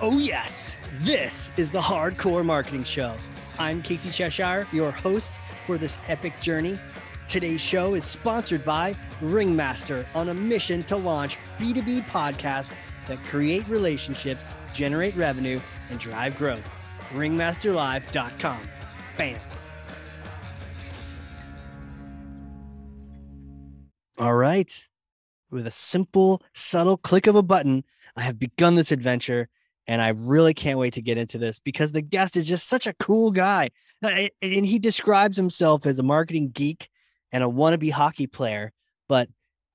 Oh, yes, this is the Hard Corps Marketing Show. I'm Casey Cheshire, your host for this epic journey. Today's show is sponsored by Ringmaster on a mission to launch B2B podcasts that create relationships, generate revenue, and drive growth. Ringmasterlive.com. Bam. All right. With a simple, subtle click of a button, I have begun this adventure and I really can't wait to get into this because the guest is just such a cool guy. And he describes himself as a marketing geek and a wannabe hockey player. But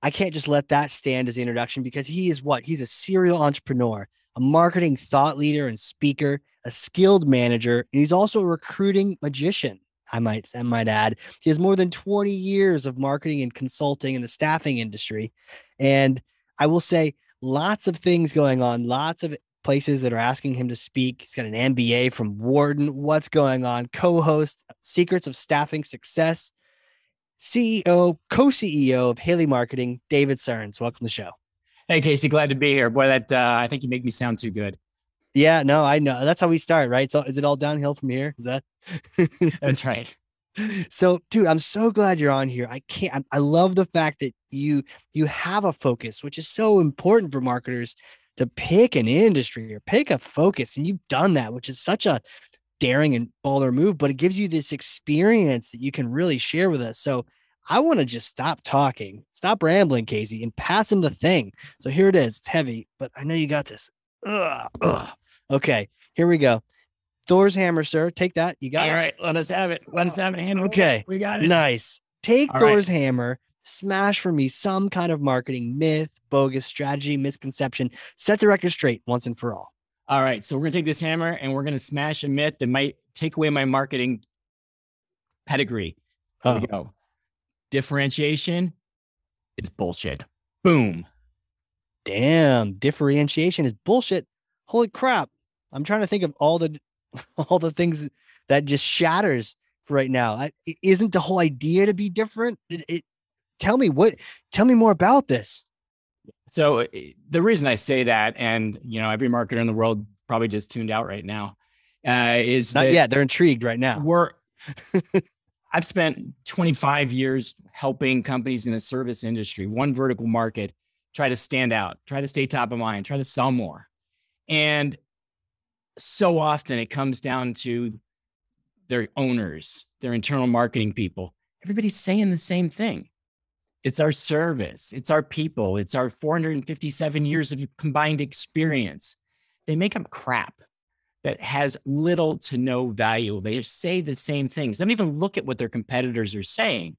I can't just let that stand as the introduction because he is what? He's a serial entrepreneur, a marketing thought leader and speaker, a skilled manager, and he's also a recruiting magician. I might I might add. He has more than 20 years of marketing and consulting in the staffing industry. And I will say lots of things going on, lots of places that are asking him to speak. He's got an MBA from Wharton. What's going on? Co-host Secrets of Staffing Success. CEO, co-CEO of Haley Marketing, David Searns. Welcome to the show. Hey Casey, glad to be here. Boy, that uh, I think you make me sound too good. Yeah, no, I know. That's how we start, right? So is it all downhill from here? Is that That's right. So, dude, I'm so glad you're on here. I can't I love the fact that you you have a focus, which is so important for marketers to pick an industry or pick a focus. And you've done that, which is such a daring and baller move, but it gives you this experience that you can really share with us. So I want to just stop talking, stop rambling, Casey, and pass him the thing. So here it is. It's heavy, but I know you got this. Ugh, ugh. Okay, here we go. Thor's hammer, sir. Take that. You got All it. All right, let us have it. Let us oh, have it. Handle Okay, we got it. Nice. Take All Thor's right. hammer. Smash for me some kind of marketing myth, bogus strategy, misconception. Set the record straight once and for all. All right, so we're gonna take this hammer and we're gonna smash a myth that might take away my marketing pedigree. Oh, go. Differentiation is bullshit. Boom. damn. Differentiation is bullshit. Holy crap. I'm trying to think of all the all the things that just shatters for right now. I, i- isn't the whole idea to be different? It, it- tell me what tell me more about this. So uh, the reason I say that, and you know, every marketer in the world probably just tuned out right now, uh, is Not yet. They're intrigued right now. we're I've spent 25 years helping companies in the service industry, one vertical market, try to stand out, try to stay top of mind, try to sell more. And so often it comes down to their owners, their internal marketing people. Everybody's saying the same thing. It's our service, it's our people, it's our 457 years of combined experience. They make up crap that has little to no value. They say the same things. They don't even look at what their competitors are saying.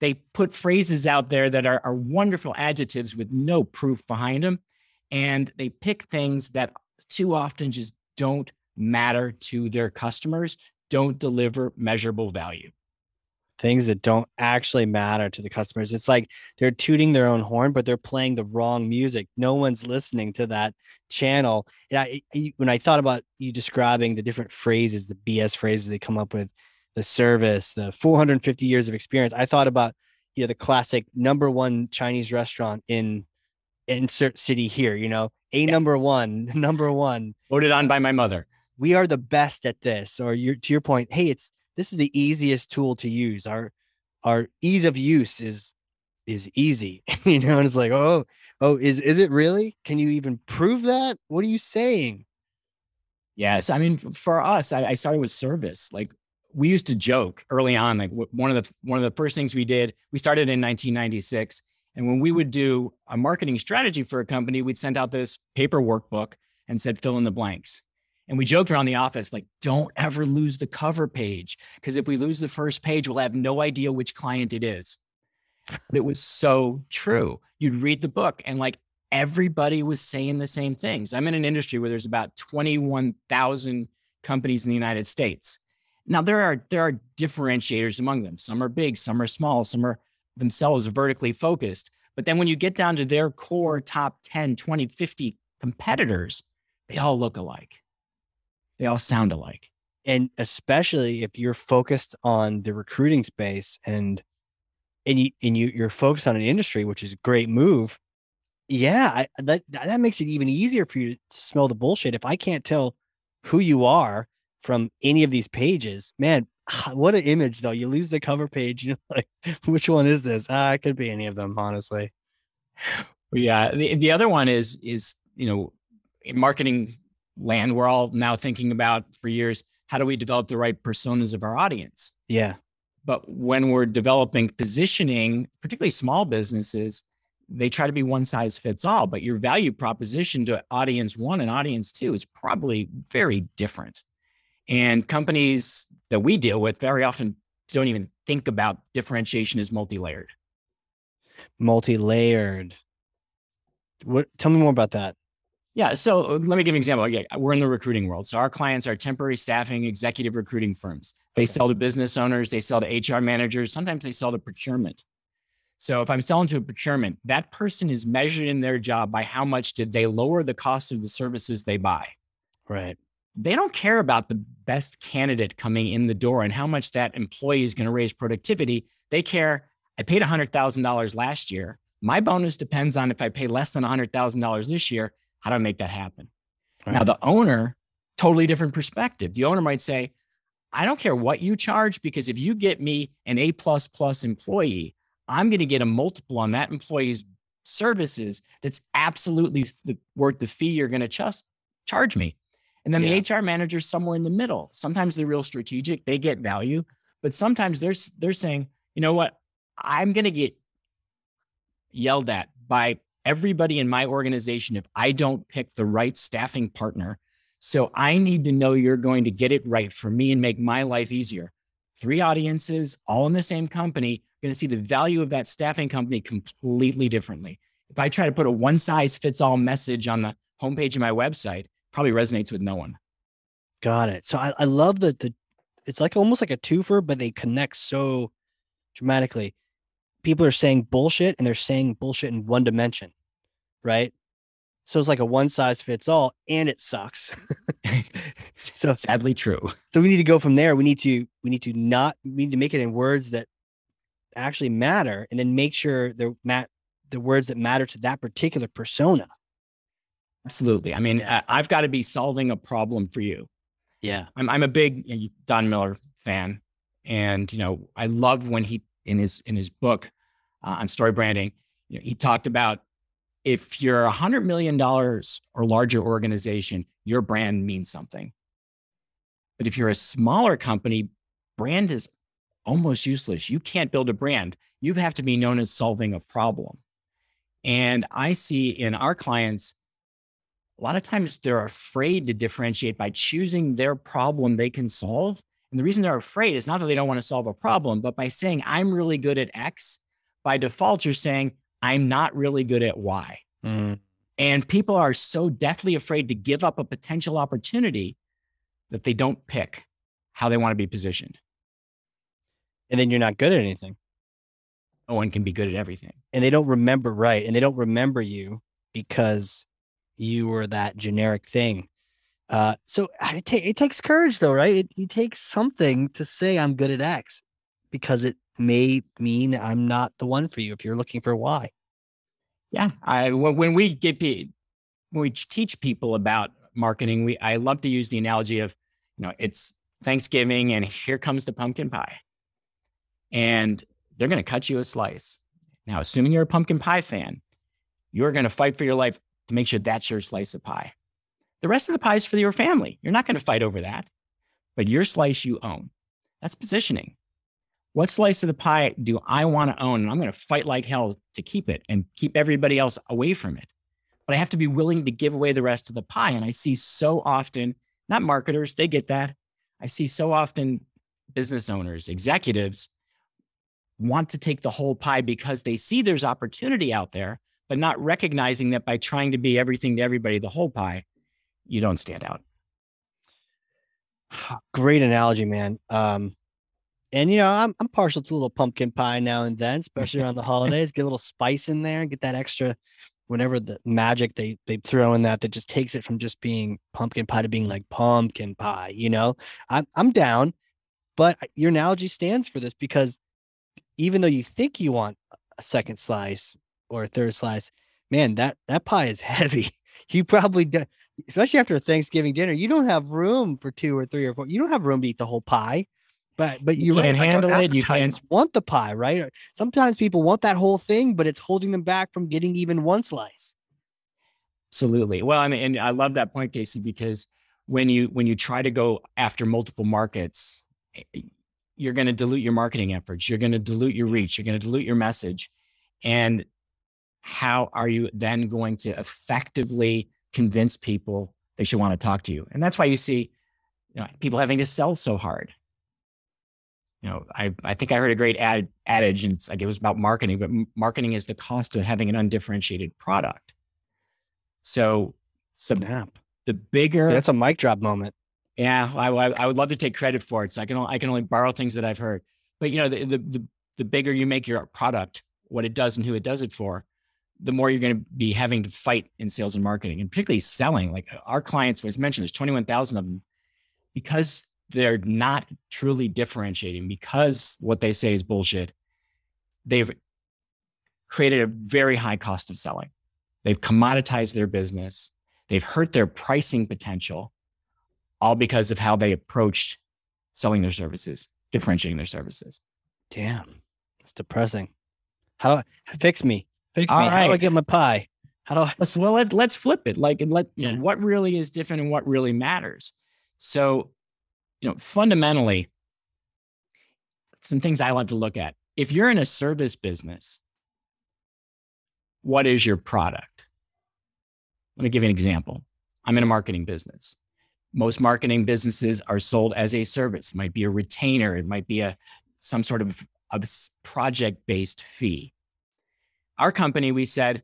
They put phrases out there that are, are wonderful adjectives with no proof behind them. And they pick things that too often just don't matter to their customers, don't deliver measurable value. Things that don't actually matter to the customers. It's like they're tooting their own horn, but they're playing the wrong music. No one's listening to that channel. And I, when I thought about you describing the different phrases, the BS phrases they come up with, the service, the 450 years of experience, I thought about you know the classic number one Chinese restaurant in insert city here. You know, a number one, number one Voted on by my mother. we are the best at this or you're to your point hey it's this is the easiest tool to use our our ease of use is is easy you know and it's like oh oh is is it really can you even prove that what are you saying Yes, I mean for us, I, I started with service. Like we used to joke early on. Like one of the one of the first things we did, we started in 1996, and when we would do a marketing strategy for a company, we'd send out this paper workbook and said fill in the blanks. And we joked around the office like, don't ever lose the cover page because if we lose the first page, we'll have no idea which client it is. But it was so true. You'd read the book and like everybody was saying the same things. I'm in an industry where there's about 21,000 companies in the United States. Now there are there are differentiators among them. Some are big, some are small, some are themselves vertically focused. But then when you get down to their core top 10, 20, 50 competitors, they all look alike. They all sound alike. and especially if you're focused on the recruiting space and and you and you you're focused on an industry which is a great move Yeah, I, that that makes it even easier for you to smell the bullshit. If I can't tell who you are from any of these pages, man, what an image though. You lose the cover page, you know, like which one is this? Ah, it could be any of them, honestly. Yeah. The, the other one is is, you know, in marketing land, we're all now thinking about for years, how do we develop the right personas of our audience? Yeah. But when we're developing positioning, particularly small businesses, they try to be one size fits all, but your value proposition to audience one and audience two is probably very different. And companies that we deal with very often don't even think about differentiation as multi-layered. Multi-layered. What tell me more about that. Yeah. So let me give you an example. Okay, we're in the recruiting world. So our clients are temporary staffing, executive recruiting firms. They okay. sell to business owners, they sell to HR managers, sometimes they sell to procurement. So if I'm selling to a procurement, that person is measured in their job by how much did they lower the cost of the services they buy. Right. They don't care about the best candidate coming in the door and how much that employee is going to raise productivity. They care, I paid $100,000 last year. My bonus depends on if I pay less than $100,000 this year, how do I make that happen? Right. Now, the owner, totally different perspective. The owner might say, I don't care what you charge because if you get me an A plus plus employee, I'm going to get a multiple on that employee's services that's absolutely the, worth the fee you're going to just charge me. And then yeah. the HR manager somewhere in the middle. Sometimes they're real strategic, they get value, but sometimes they're they're saying, you know what, I'm going to get yelled at by everybody in my organization if I don't pick the right staffing partner. So I need to know you're going to get it right for me and make my life easier. Three audiences, all in the same company going to see the value of that staffing company completely differently. If I try to put a one size fits all message on the homepage of my website, probably resonates with no one. Got it. So I, I love that the it's like almost like a twofer, but they connect so dramatically. People are saying bullshit and they're saying bullshit in one dimension, right? So it's like a one size fits all and it sucks. so sadly true. So we need to go from there. We need to we need to not we need to make it in words that actually matter and then make sure the mat the words that matter to that particular persona absolutely i mean i've got to be solving a problem for you yeah i'm, I'm a big don miller fan and you know i love when he in his in his book uh, on story branding you know, he talked about if you're a hundred million dollars or larger organization your brand means something but if you're a smaller company brand is almost useless. You can't build a brand. You have to be known as solving a problem. And I see in our clients, a lot of times they're afraid to differentiate by choosing their problem they can solve. And the reason they're afraid is not that they don't want to solve a problem, but by saying, I'm really good at X, by default, you're saying, I'm not really good at Y. Mm. And people are so deathly afraid to give up a potential opportunity that they don't pick how they want to be positioned and then you're not good at anything. No one can be good at everything. And they don't remember right. And they don't remember you because you were that generic thing. Uh, so it, ta- it takes courage though, right? It, it takes something to say I'm good at X because it may mean I'm not the one for you if you're looking for Y. Yeah. I, when we get, when we teach people about marketing, we, I love to use the analogy of, you know, it's Thanksgiving and here comes the pumpkin pie and they're going to cut you a slice. Now, assuming you're a pumpkin pie fan, you're going to fight for your life to make sure that's your slice of pie. The rest of the pie is for your family. You're not going to fight over that, but your slice you own. That's positioning. What slice of the pie do I want to own? And I'm going to fight like hell to keep it and keep everybody else away from it. But I have to be willing to give away the rest of the pie. And I see so often, not marketers, they get that. I see so often business owners, executives want to take the whole pie because they see there's opportunity out there, but not recognizing that by trying to be everything to everybody, the whole pie, you don't stand out. Great analogy, man. Um, and you know, I'm I'm partial to a little pumpkin pie now and then, especially around the holidays. Get a little spice in there, and get that extra, whatever the magic they they throw in that that just takes it from just being pumpkin pie to being like pumpkin pie. You know, I'm I'm down, but your analogy stands for this because even though you think you want a second slice or a third slice, man, that that pie is heavy. You probably do, especially after a Thanksgiving dinner, you don't have room for two or three or four. You don't have room to eat the whole pie. But but you, You right, can't like, handle it, you can't- want the pie, right? Sometimes people want that whole thing, but it's holding them back from getting even one slice. Absolutely. Well, I mean, and I love that point, Casey, because when you when you try to go after multiple markets, eh, you're going to dilute your marketing efforts. You're going to dilute your reach. You're going to dilute your message. And how are you then going to effectively convince people they should want to talk to you? And that's why you see, you know, people having to sell so hard. You know, I, I think I heard a great ad, adage, and it's like it was about marketing, but marketing is the cost of having an undifferentiated product. So the, Snap. the bigger, That's a mic drop moment. yeah, I, I, would love to take credit for it. So I can, I can only borrow things that I've heard. But you know, the, the, the, the bigger you make your product, what it does and who it does it for, the more you're going to be having to fight in sales and marketing and particularly selling. Like uh, our clients, as mentioned, there's 21,000 of them because they're not truly differentiating because what they say is bullshit. They've created a very high cost of selling. They've commoditized their business. They've hurt their pricing potential all because of how they approached selling their services, differentiating their services. Damn. It's depressing. How do I fix me? Fix me. All How do I right. get my pie? How do I Let's well let, let's flip it. Like and let Yeah. what really is different and what really matters. So, you know, fundamentally, some things I like to look at. If you're in a service business, what is your product? Let me give you an example. I'm in a marketing business. Most marketing businesses are sold as a service. It might be a retainer. It might be a some sort of, of project-based fee. Our company, we said,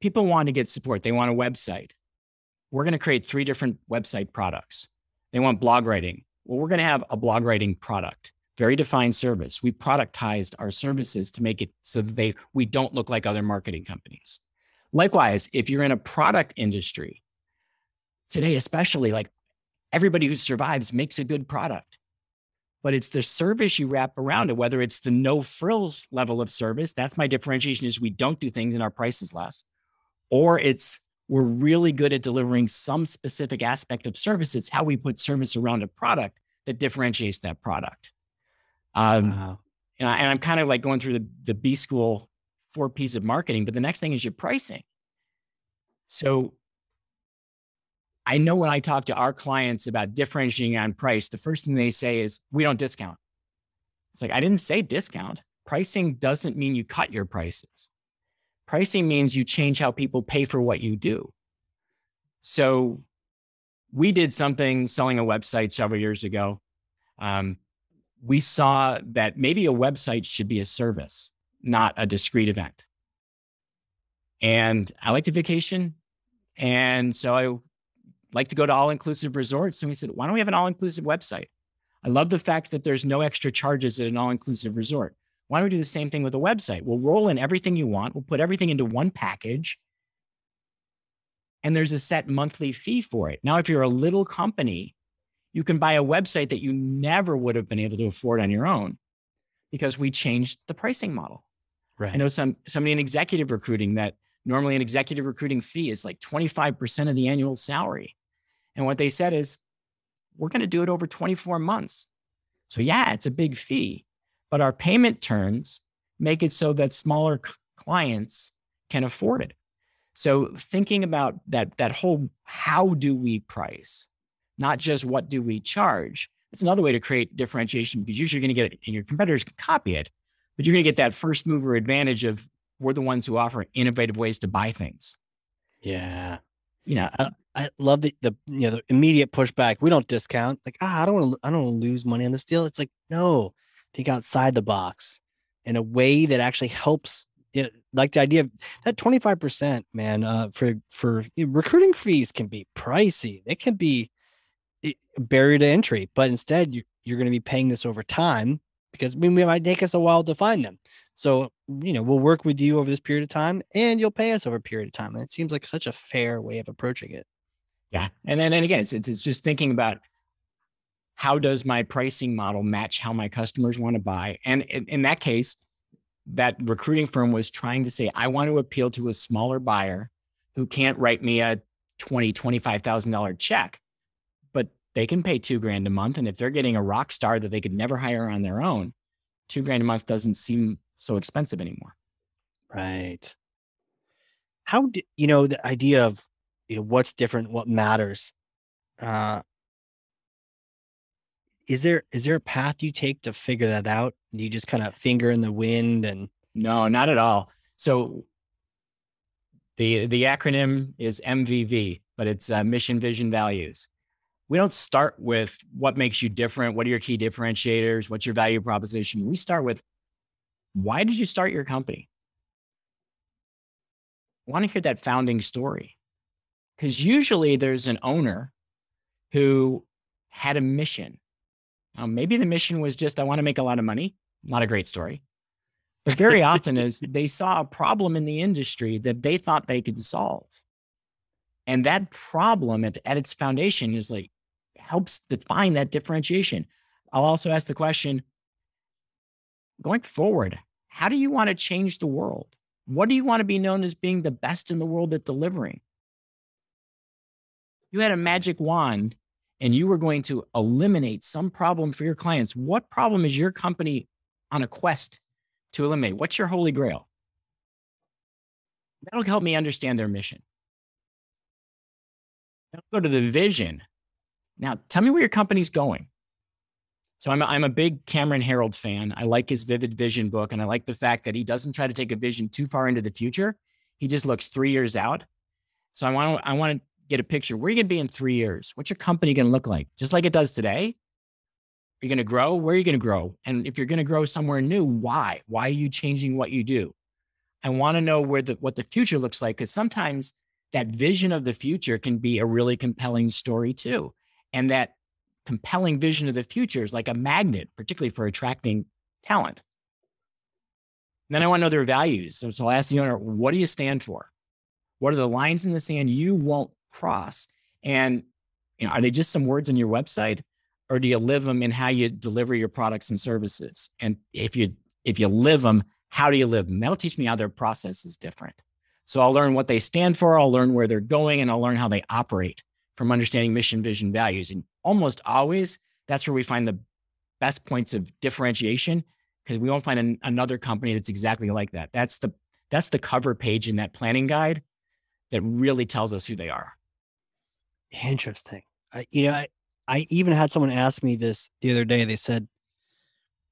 people want to get support. They want a website. We're going to create three different website products. They want blog writing. Well, we're going to have a blog writing product, very defined service. We productized our services to make it so that they we don't look like other marketing companies. Likewise, if you're in a product industry, today especially, like everybody who survives makes a good product. But it's the service you wrap around it, whether it's the no frills level of service. That's my differentiation is we don't do things and our price is less. Or it's we're really good at delivering some specific aspect of service. It's how we put service around a product that differentiates that product. Um, Wow. and, I, and I'm kind of like going through the, the B school four P's of marketing, but the next thing is your pricing. So I know when I talk to our clients about differentiating on price, the first thing they say is, we don't discount. It's like, I didn't say discount. Pricing doesn't mean you cut your prices. Pricing means you change how people pay for what you do. So we did something selling a website several years ago. Um, we saw that maybe a website should be a service, not a discrete event. And I like to vacation. And so I like to go to all inclusive resorts. And we said, why don't we have an all inclusive website? I love the fact that there's no extra charges at an all inclusive resort. Why don't we do the same thing with a website? We'll roll in everything you want, we'll put everything into one package. And there's a set monthly fee for it. Now, if you're a little company, you can buy a website that you never would have been able to afford on your own because we changed the pricing model. Right. I know some somebody in executive recruiting that normally an executive recruiting fee is like 25% of the annual salary. And what they said is, we're going to do it over 24 months. So yeah, it's a big fee, but our payment terms make it so that smaller c- clients can afford it. So thinking about that that whole how do we price, not just what do we charge. It's another way to create differentiation because usually you're going to get it and your competitors can copy it, but you're going to get that first mover advantage of we're the ones who offer innovative ways to buy things. Yeah. You know, I, I love the, the you know the immediate pushback. We don't discount. Like ah, I don't want to I don't want to lose money on this deal. It's like no, think outside the box in a way that actually helps. Yeah, like the idea of that twenty five percent, man. Uh, for for recruiting fees can be pricey. It can be a barrier to entry, but instead you you're going to be paying this over time because mean, it might take us a while to find them. So, you know, we'll work with you over this period of time and you'll pay us over a period of time. And it seems like such a fair way of approaching it. Yeah. And then and again, it's, it's it's just thinking about how does my pricing model match how my customers want to buy? And in, in that case, that recruiting firm was trying to say, I want to appeal to a smaller buyer who can't write me a twenty, twenty-five thousand dollar check, but they can pay two grand a month. And if they're getting a rock star that they could never hire on their own, two grand a month doesn't seem so expensive anymore. Right. How do you know the idea of you know what's different, what matters? Uh is there is there a path you take to figure that out? Do you just kind of finger in the wind and No, not at all. So the the acronym is MVV, but it's uh, mission, vision, values. We don't start with what makes you different, what are your key differentiators, what's your value proposition. We start with why did you start your company? I want to hear that founding story. Because usually there's an owner who had a mission. Um, maybe the mission was just, I want to make a lot of money. Not a great story. But very often is they saw a problem in the industry that they thought they could solve. And that problem at, at its foundation is like helps define that differentiation. I'll also ask the question going forward, how do you want to change the world? What do you want to be known as being the best in the world at delivering? You had a magic wand and you were going to eliminate some problem for your clients. What problem is your company on a quest to eliminate? What's your holy grail? That'll help me understand their mission. That'll go to the vision. Now, tell me where your company's going. So I'm a, I'm a big Cameron Herold fan. I like his Vivid Vision book, and I like the fact that he doesn't try to take a vision too far into the future. He just looks three years out. So I want to I want to get a picture. Where are you going to be in three years? What's your company going to look like? Just like it does today. Are you going to grow? Where are you going to grow? And if you're going to grow somewhere new, why? Why are you changing what you do? I want to know where the what the future looks like because sometimes that vision of the future can be a really compelling story too. And that compelling vision of the future is like a magnet, particularly for attracting talent. And then I want to know their values. So, so I'll ask the owner, what do you stand for? What are the lines in the sand you won't cross? And you know, are they just some words on your website? Or do you live them in how you deliver your products and services? And if you if you live them, how do you live them? That'll teach me how their process is different. So I'll learn what they stand for, I'll learn where they're going, and I'll learn how they operate from understanding mission, vision, values. And almost always, that's where we find the best points of differentiation because we won't find an, another company that's exactly like that. That's the that's the cover page in that planning guide that really tells us who they are. Interesting. I, you know, I, I even had someone ask me this the other day. They said,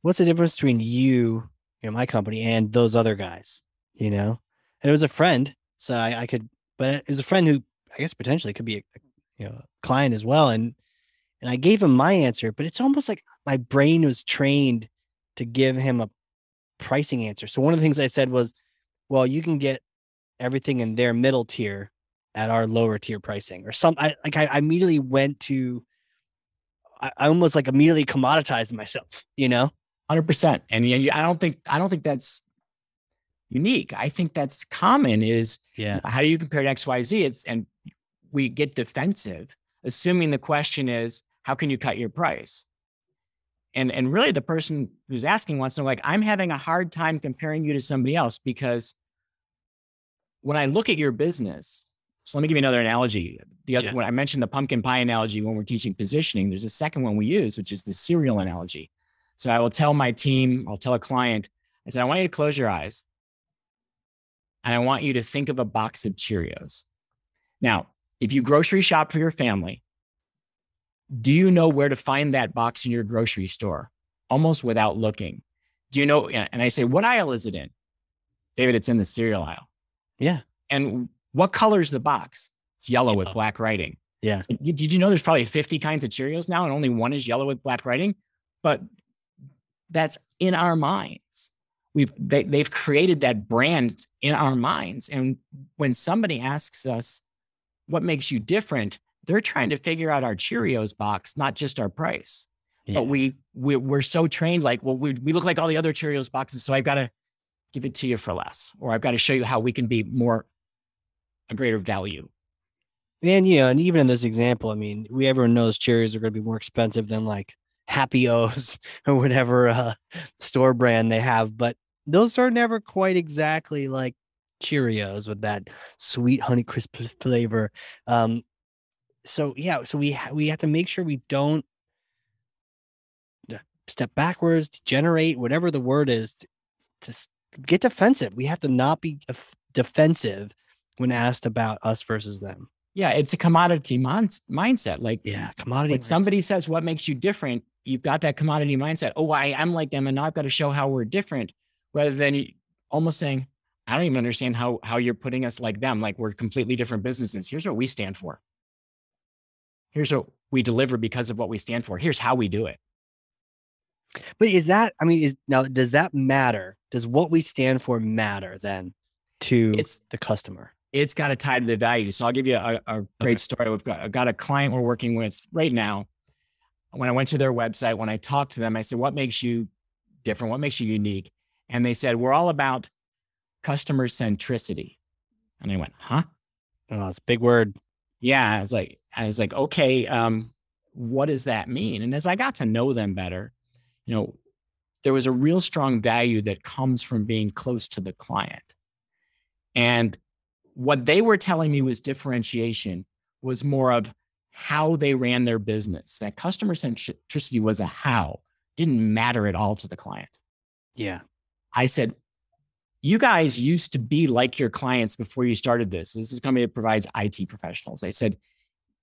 "What's the difference between you, you know, my company, and those other guys?" You know, and it was a friend, so I, I could, but it was a friend who I guess potentially could be a, you know client as well, and and I gave him my answer, but it's almost like my brain was trained to give him a pricing answer. So one of the things I said was, well, you can get everything in their middle tier at our lower tier pricing or some I like I, I immediately went to I, I, almost like immediately commoditized myself, you know? Hundred percent. And I don't think I don't think that's unique. I think that's common is yeah. How do you compare to XYZ? It's and we get defensive, assuming the question is, how can you cut your price? And and really the person who's asking wants to know, like, I'm having a hard time comparing you to somebody else because when I look at your business, so let me give you another analogy. The other yeah. when I mentioned the pumpkin pie analogy when we're teaching positioning, there's a second one we use, which is the cereal analogy. So I will tell my team, I'll tell a client, I said, I want you to close your eyes and I want you to think of a box of Cheerios. Now, if you grocery shop for your family, do you know where to find that box in your grocery store almost without looking? Do you know? And I say, what aisle is it in? David, it's in the cereal aisle. Yeah. And what color is the box? It's yellow with black writing. Yeah. So, did you know there's probably 50 kinds of Cheerios now and only one is yellow with black writing? But that's in our minds. We've they, they've created that brand in our minds. And when somebody asks us, what makes you different, they're trying to figure out our Cheerios box, not just our price. Yeah. But we, we we're so trained, like, well, we, we look like all the other Cheerios boxes, so I've got to give it to you for less, or I've got to show you how we can be more a greater value. And you know, and even in this example, I mean, we everyone knows Cheerios are going to be more expensive than like Happy O's or whatever uh, store brand they have. But those are never quite exactly like Cheerios with that sweet honey crisp flavor. Um, so yeah, so we ha- we have to make sure we don't step backwards, degenerate, whatever the word is, to, to get defensive. We have to not be defensive when asked about us versus them. Yeah, it's a commodity mon- mindset. Like, yeah, commodity. When somebody says, "What makes you different?" You've got that commodity mindset. Oh, I am like them, and now I've got to show how we're different. Rather than almost saying, "I don't even understand how how you're putting us like them. Like we're completely different businesses. Here's what we stand for. Here's what we deliver because of what we stand for. Here's how we do it." But is that? I mean, is now does that matter? Does what we stand for matter then to it's, the customer? it's got to tie to the value. So I'll give you a, a great okay. story. We've got, I've got a client we're working with right now. When I went to their website, when I talked to them, I said, What makes you different? What makes you unique? And they said, We're all about customer centricity. And I went, Huh? Oh, it's a big word. Yeah. I was like, I was like, okay, um, what does that mean? And as I got to know them better, you know, there was a real strong value that comes from being close to the client. And what they were telling me was differentiation was more of how they ran their business. That customer centricity was a how, didn't matter at all to the client. Yeah. I said, you guys used to be like your clients before you started this. This is a company that provides IT professionals. I said,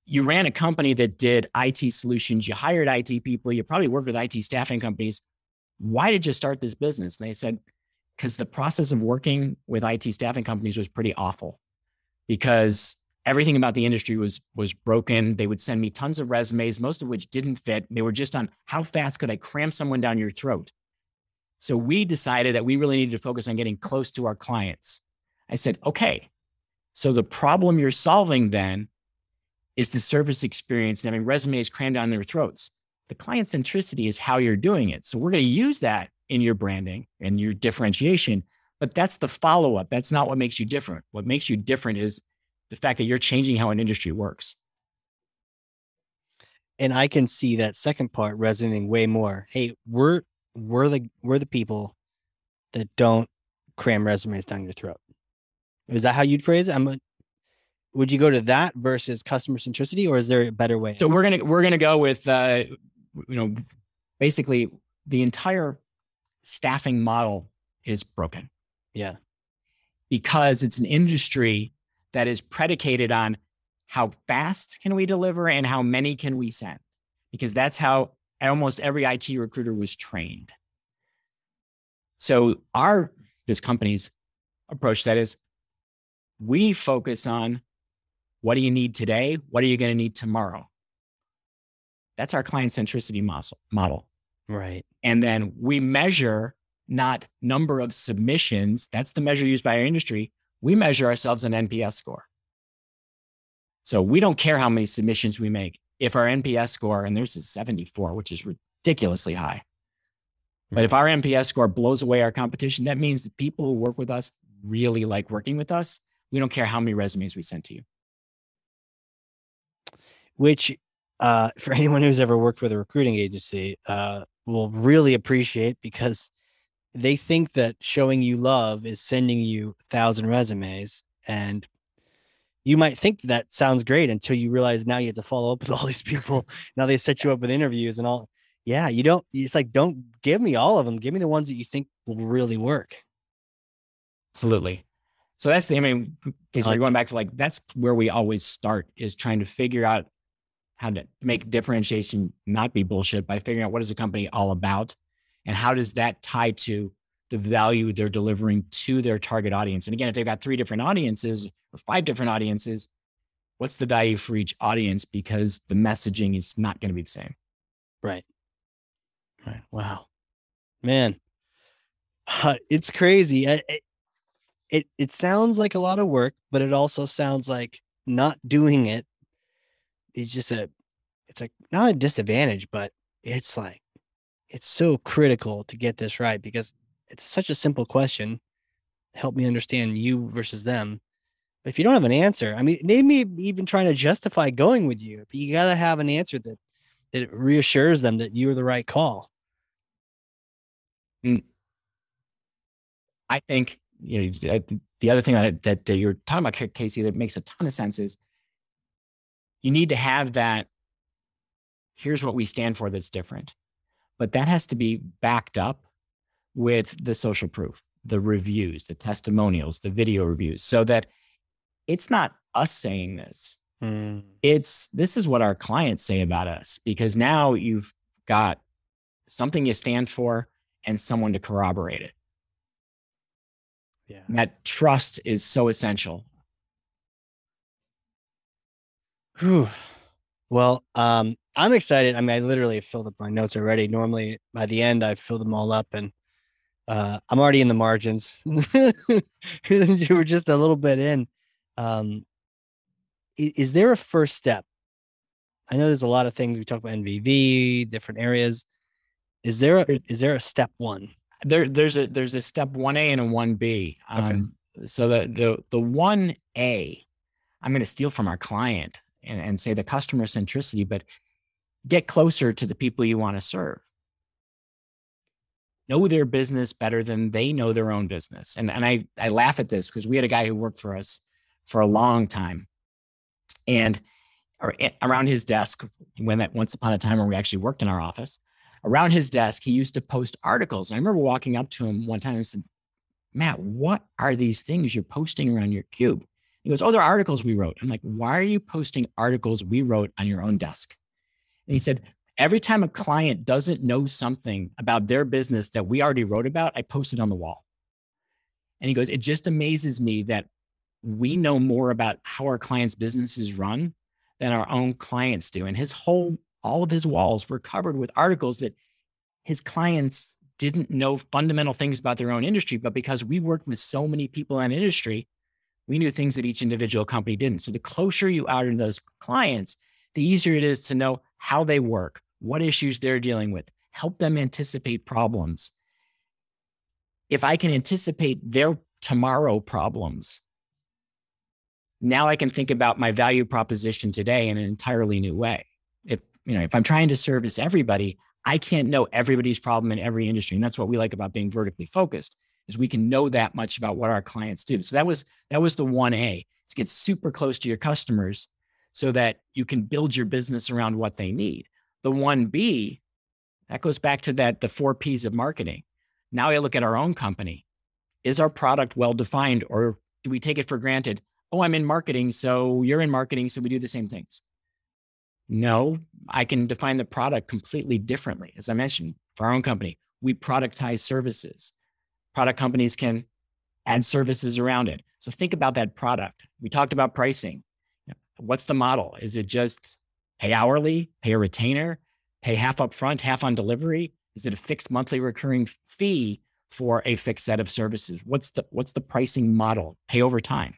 you ran a company that did IT solutions. You hired IT people. You probably worked with IT staffing companies. Why did you start this business? And they said, because the process of working with IT staffing companies was pretty awful because everything about the industry was was broken. They would send me tons of resumes, most of which didn't fit. They were just on how fast could I cram someone down your throat. So we decided that we really needed to focus on getting close to our clients. I said, okay, so the problem you're solving then is the service experience and having resumes crammed down their throats. The client centricity is how you're doing it. So we're going to use that in your branding and your differentiation. But that's the follow up. That's not what makes you different. What makes you different is the fact that you're changing how an industry works. And I can see that second part resonating way more. Hey, we're we're the we're the people that don't cram resumes down your throat. Is that how you'd phrase it? I'm a, would you go to that versus customer centricity, or is there a better way? So we're gonna we're gonna go with uh, you know basically the entire staffing model is broken. Yeah. Because it's an industry that is predicated on how fast can we deliver and how many can we send? Because that's how almost every IT recruiter was trained. So our this company's approach that is we focus on what do you need today? What are you going to need tomorrow? That's our client centricity model. Right. And then we measure not number of submissions. That's the measure used by our industry. We measure ourselves an NPS score. So we don't care how many submissions we make. If our NPS score, and there's a 74, which is ridiculously high. But if our NPS score blows away our competition, that means that people who work with us really like working with us. We don't care how many resumes we send to you. Which, uh, for anyone who's ever worked with a recruiting agency, uh, will really appreciate because they think that showing you love is sending you a thousand resumes and you might think that sounds great until you realize now you have to follow up with all these people. Now they set you up with interviews and all. Yeah you don't it's like don't give me all of them give me the ones that you think will really work. Absolutely. So that's the i mean okay, so we're going back to like that's where we always start is trying to figure out how to make differentiation not be bullshit by figuring out what is the company all about and how does that tie to the value they're delivering to their target audience. And again if they've got three different audiences or five different audiences what's the value for each audience? Because the messaging is not going to be the same. Right. Right. Wow. Man. Uh, it's crazy. It, it it sounds like a lot of work but it also sounds like not doing it is just a it's like not a disadvantage but it's like it's so critical to get this right because it's such a simple question. Help me understand you versus them. But if you don't have an answer, I mean, maybe even trying to justify going with you, but you got to have an answer that that reassures them that you're the right call. Mm. I think you know the other thing that that you're talking about, Casey, that makes a ton of sense is you need to have that. Here's what we stand for that's different, but that has to be backed up with the social proof, the reviews, the testimonials, the video reviews, so that it's not us saying this. Mm. It's this is what our clients say about us because now you've got something you stand for and someone to corroborate it. Yeah. And that trust is so essential. Whew. Well, um, I'm excited. I mean, I literally filled up my notes already. Normally, by the end, I fill them all up, and uh, I'm already in the margins. you were just a little bit in. Um, is, is there a first step? I know there's a lot of things we talk about MVV, different areas. Is there a, is there a step one? There, there's a there's a step one A and a one B. Um, okay. So the the the one A, I'm going to steal from our client and, and say the customer centricity, but get closer to the people you want to serve. Know their business better than they know their own business. And and I I laugh at this because we had a guy who worked for us for a long time, and eh, around his desk when that once upon a time when we actually worked in our office around his desk, he used to post articles. And I remember walking up to him one time and said, Matt, what are these things you're posting around your cube? He goes, Oh, they're articles we wrote. I'm like, Why are you posting articles we wrote on your own desk? And he said, Every time a client doesn't know something about their business that we already wrote about, I post it on the wall. And he goes, It just amazes me that we know more about how our clients' businesses run than our own clients do. And his whole all of his walls were covered with articles that his clients didn't know fundamental things about their own industry, but because we worked with so many people in industry, we knew things that each individual company didn't. So the closer you are to those clients, the easier it is to know how they work, what issues they're dealing with, help them anticipate problems. If I can anticipate their tomorrow problems, now I can think about my value proposition today in an entirely new way If you know, if I'm trying to service everybody, I can't know everybody's problem in every industry. And that's what we like about being vertically focused is we can know that much about what our clients do. So that was that was the 1A. To get super close to your customers so that you can build your business around what they need. The 1B, that goes back to that the 4 Ps of marketing. Now I look at our own company. Is our product well defined or do we take it for granted? Oh, I'm in marketing, so you're in marketing, so we do the same things. No, I can define the product completely differently. As I mentioned, for our own company, we productize services. Product companies can add services around it. So think about that product. We talked about pricing. What's the model? Is it just pay hourly, pay a retainer, pay half up front, half on delivery? Is it a fixed monthly recurring fee for a fixed set of services? What's the what's the pricing model? Pay over time.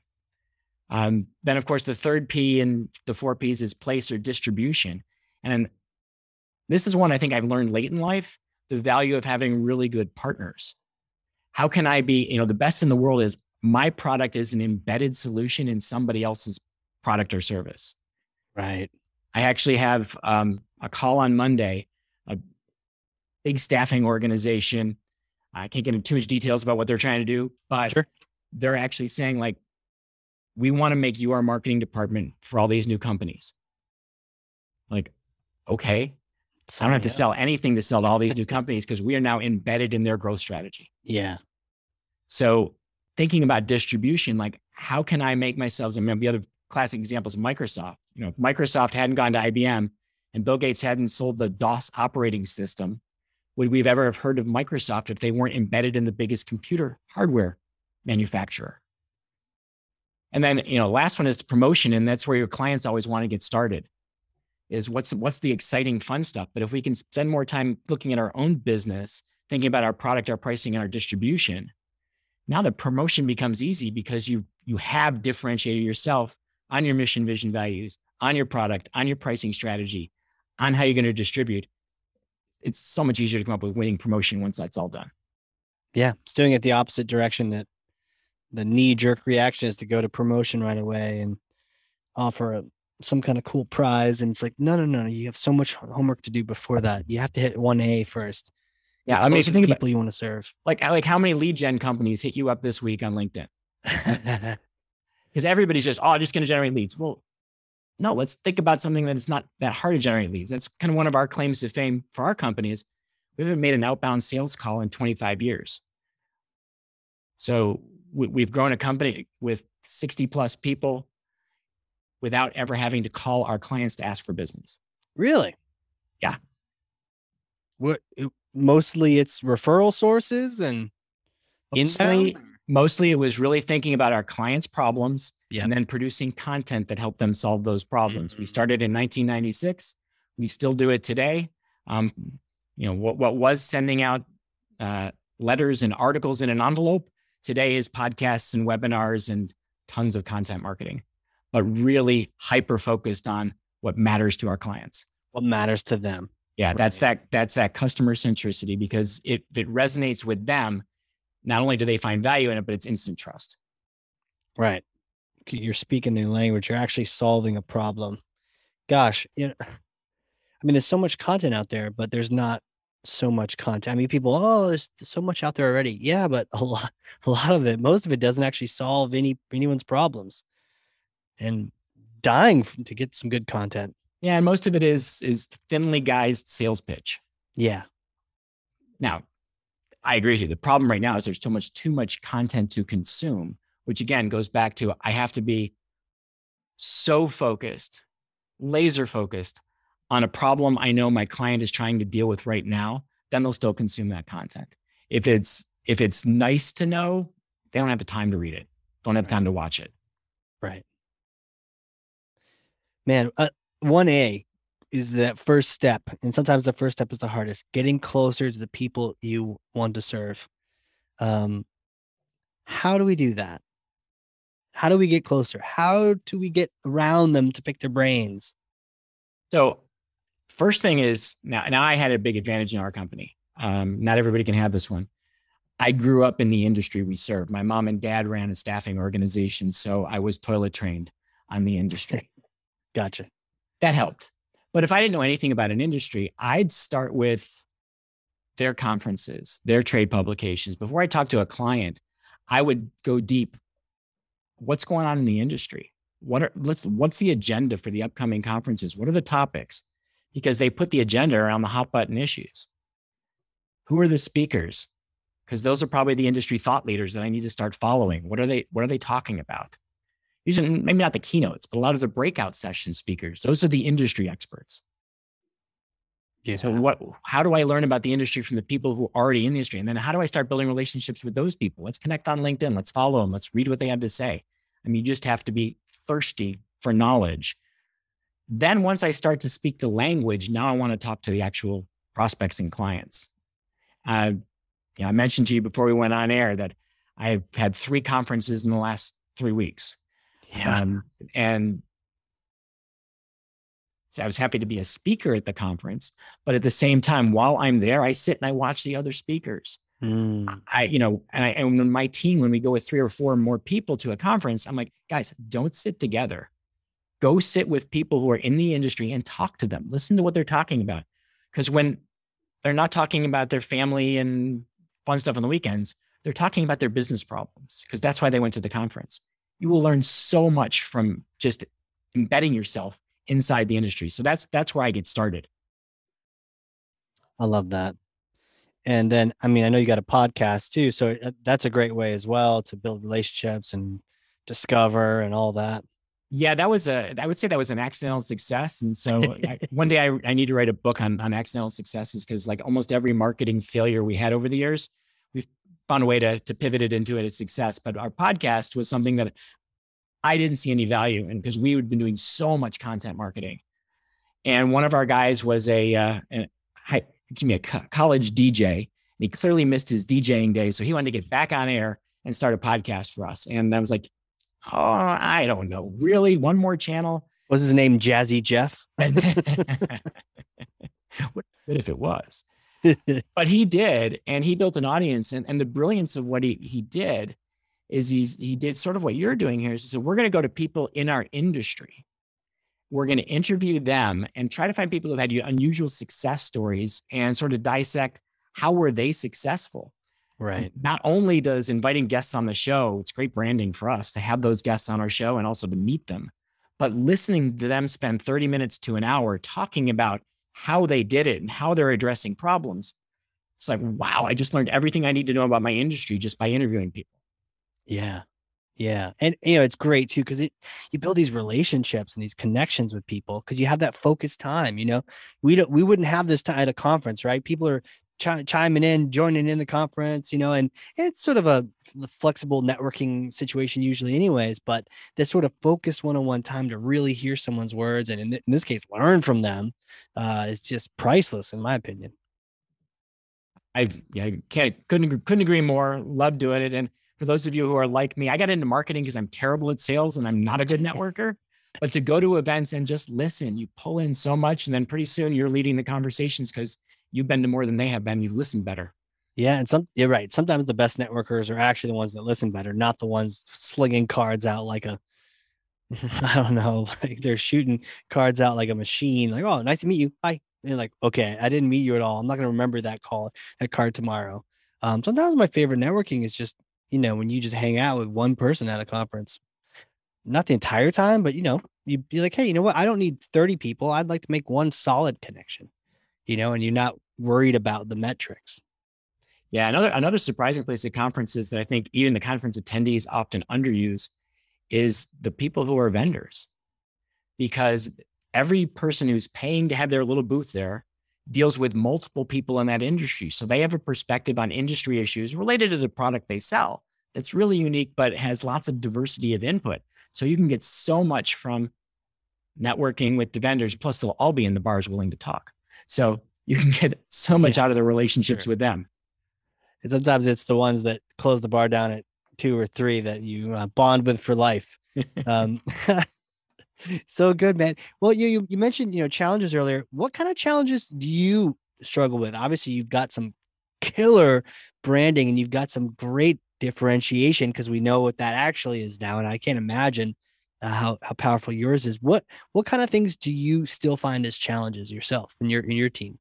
Um, then, of course, the third P in the four Ps is place or distribution. And this is one I think I've learned late in life the value of having really good partners. How can I be, you know, the best in the world is my product is an embedded solution in somebody else's product or service. Right. I actually have um, a call on Monday, a big staffing organization. I can't get into too much details about what they're trying to do, but sure. they're actually saying, like, we want to make you our marketing department for all these new companies. Like, okay. I don't have to sell anything to sell to all these new companies because we are now embedded in their growth strategy. Yeah. So thinking about distribution, like how can I make myself, I mean, the other classic examples of Microsoft, you know, Microsoft hadn't gone to IBM and Bill Gates hadn't sold the DOS operating system. Would we have ever have heard of Microsoft if they weren't embedded in the biggest computer hardware manufacturer? And then, you know, last one is promotion. And that's where your clients always want to get started is what's, what's the exciting fun stuff. But if we can spend more time looking at our own business, thinking about our product, our pricing and our distribution, now the promotion becomes easy because you, you have differentiated yourself on your mission, vision, values, on your product, on your pricing strategy, on how you're going to distribute. It's so much easier to come up with winning promotion once that's all done. Yeah. It's doing it the opposite direction that the knee jerk reaction is to go to promotion right away and offer a, some kind of cool prize. And it's like, no, no, no, you have so much homework to do before that. You have to hit 1A first. Yeah, I mean, if you think about- people you want to serve. Like, like how many lead gen companies hit you up this week on LinkedIn? Because everybody's just, oh, just going to generate leads. Well, no, let's think about something that is not that hard to generate leads. That's kind of one of our claims to fame for our company is we haven't made an outbound sales call in 25 years. So we, we've grown a company with 60 plus people without ever having to call our clients to ask for business. really? Yeah. What? Mostly it's referral sources and inbound? Mostly it was really thinking about our clients' problems and then producing content that helped them solve those problems. We Mhm. started in 1996. We still do it today. Um, you know, what, what was sending out uh, letters and articles in an envelope today is podcasts and webinars and tons of content marketing, but really hyper focused on what matters to our clients. What matters to them? Yeah, that's that that's that customer centricity because it, if it resonates with them, not only do they find value in it, but it's instant trust. Right. You're speaking their language. You're actually solving a problem. Gosh, you know, I mean, there's so much content out there, but there's not so much content. I mean, people, oh, there's so much out there already. Yeah, but a lot, a lot of it, most of it doesn't actually solve any anyone's problems. And dying to get some good content. Yeah, and most of it is is thinly guised sales pitch. Yeah. Now, I agree with you. The problem right now is there's so much too much content to consume, which again goes back to I have to be so focused, laser focused on a problem I know my client is trying to deal with right now, then they'll still consume that content. If it's if it's nice to know, they don't have the time to read it. Don't have time to watch it. Right. Man, uh, 1A is that first step. And sometimes the first step is the hardest getting closer to the people you want to serve. Um, how do we do that? How do we get closer? How do we get around them to pick their brains? So, first thing is now. Now I had a big advantage in our company. Um, not everybody can have this one. I grew up in the industry we serve. My mom and dad ran a staffing organization, so I was toilet trained on the industry. Gotcha. that helped. But if I didn't know anything about an industry, I'd start with their conferences, their trade publications. Before I talk to a client, I would go deep. What's going on in the industry? What are let's what's the agenda for the upcoming conferences? What are the topics? Because they put the agenda around the hot button issues. Who are the speakers? Because those are probably the industry thought leaders that I need to start following. What are they what are they talking about? Usually maybe not the keynotes, but a lot of the breakout session speakers. Those are the industry experts. Yeah. So what how do I learn about the industry from the people who are already in the industry? And then how do I start building relationships with those people? Let's connect on LinkedIn. Let's follow them. Let's read what they have to say. I mean, you just have to be thirsty for knowledge. Then once I start to speak the language, now I want to talk to the actual prospects and clients. Uh, you know, I mentioned to you before we went on air that I've had three conferences in the last three weeks. Yeah. Um, and so I was happy to be a speaker at the conference, but at the same time, while I'm there, I sit and I watch the other speakers. Mm, I, you know, and I, and my team, when we go with three or four more people to a conference, I'm like, guys, don't sit together. Go sit with people who are in the industry and talk to them. Listen to what they're talking about. Because when they're not talking about their family and fun stuff on the weekends, they're talking about their business problems because that's why they went to the conference. You will learn so much from just embedding yourself inside the industry. So that's that's where I get started. I love that. And then, I mean, I know you got a podcast too. So uh, that's a great way as well to build relationships and discover and all that. Yeah, that was a. I would say that was an accidental success, and so I, one day I, I need to write a book on on accidental successes because like almost every marketing failure we had over the years, we've found a way to to pivot it into a success. But our podcast was something that I didn't see any value in because we had been doing so much content marketing, and one of our guys was a, uh, a high, excuse me a co- college DJ, and he clearly missed his DJing day, so he wanted to get back on air and start a podcast for us. And I was like, oh, I don't know, really, one more channel. Was his name Jazzy Jeff? what good if it was? But he did, and he built an audience. And, and the brilliance of what he, he did is he's he did sort of what you're doing here. So we're going to go to people in our industry. We're going to interview them and try to find people who've had unusual success stories and sort of dissect how were they successful? Right. Not only does inviting guests on the show, it's great branding for us to have those guests on our show and also to meet them, but listening to them spend 30 minutes to an hour talking about how they did it and how they're addressing problems. It's like, wow, I just learned everything I need to know about my industry just by interviewing people. Yeah. Yeah. And you know, it's great too because it you build these relationships and these connections with people because you have that focused time. You know, we don't we wouldn't have this time at a conference, right? People are ch- chiming in, joining in the conference, you know, and it's sort of a flexible networking situation usually, anyways. But this sort of focused one-on-one time to really hear someone's words and in, th- in this case, learn from them uh, is just priceless, in my opinion. I yeah, can't couldn't couldn't agree more. Love doing it, and for those of you who are like me, I got into marketing because I'm terrible at sales and I'm not a good networker. but to go to events and just listen, you pull in so much, and then pretty soon you're leading the conversations because you've been to more than they have been. You've listened better. Yeah, and some you're right. Sometimes the best networkers are actually the ones that listen better, not the ones slinging cards out like a I don't know, like they're shooting cards out like a machine. Like, oh, nice to meet you. Bye. And like, okay, I didn't meet you at all. I'm not gonna remember that call, that card tomorrow. Um, sometimes my favorite networking is just you know, when you just hang out with one person at a conference, not the entire time, but you know, you'd be like, hey, you know what? I don't need 30 people. I'd like to make one solid connection, you know, and you're not worried about the metrics. Yeah, another another surprising place at conferences that I think even the conference attendees often underuse is the people who are vendors. Because every person who's paying to have their little booth there deals with multiple people in that industry. So they have a perspective on industry issues related to the product they sell that's really unique, but has lots of diversity of input. So you can get so much from networking with the vendors, plus they'll all be in the bars willing to talk. So you can get so much yeah, out of the relationships sure. with them. And sometimes it's the ones that close the bar down at two or three that you uh, bond with for life. um, so good, man. Well, you, you you mentioned you know challenges earlier. What kind of challenges do you struggle with? Obviously, you've got some killer branding and you've got some great differentiation because we know what that actually is now, and I can't imagine uh, how how powerful yours is. What what kind of things do you still find as challenges yourself and your in your team?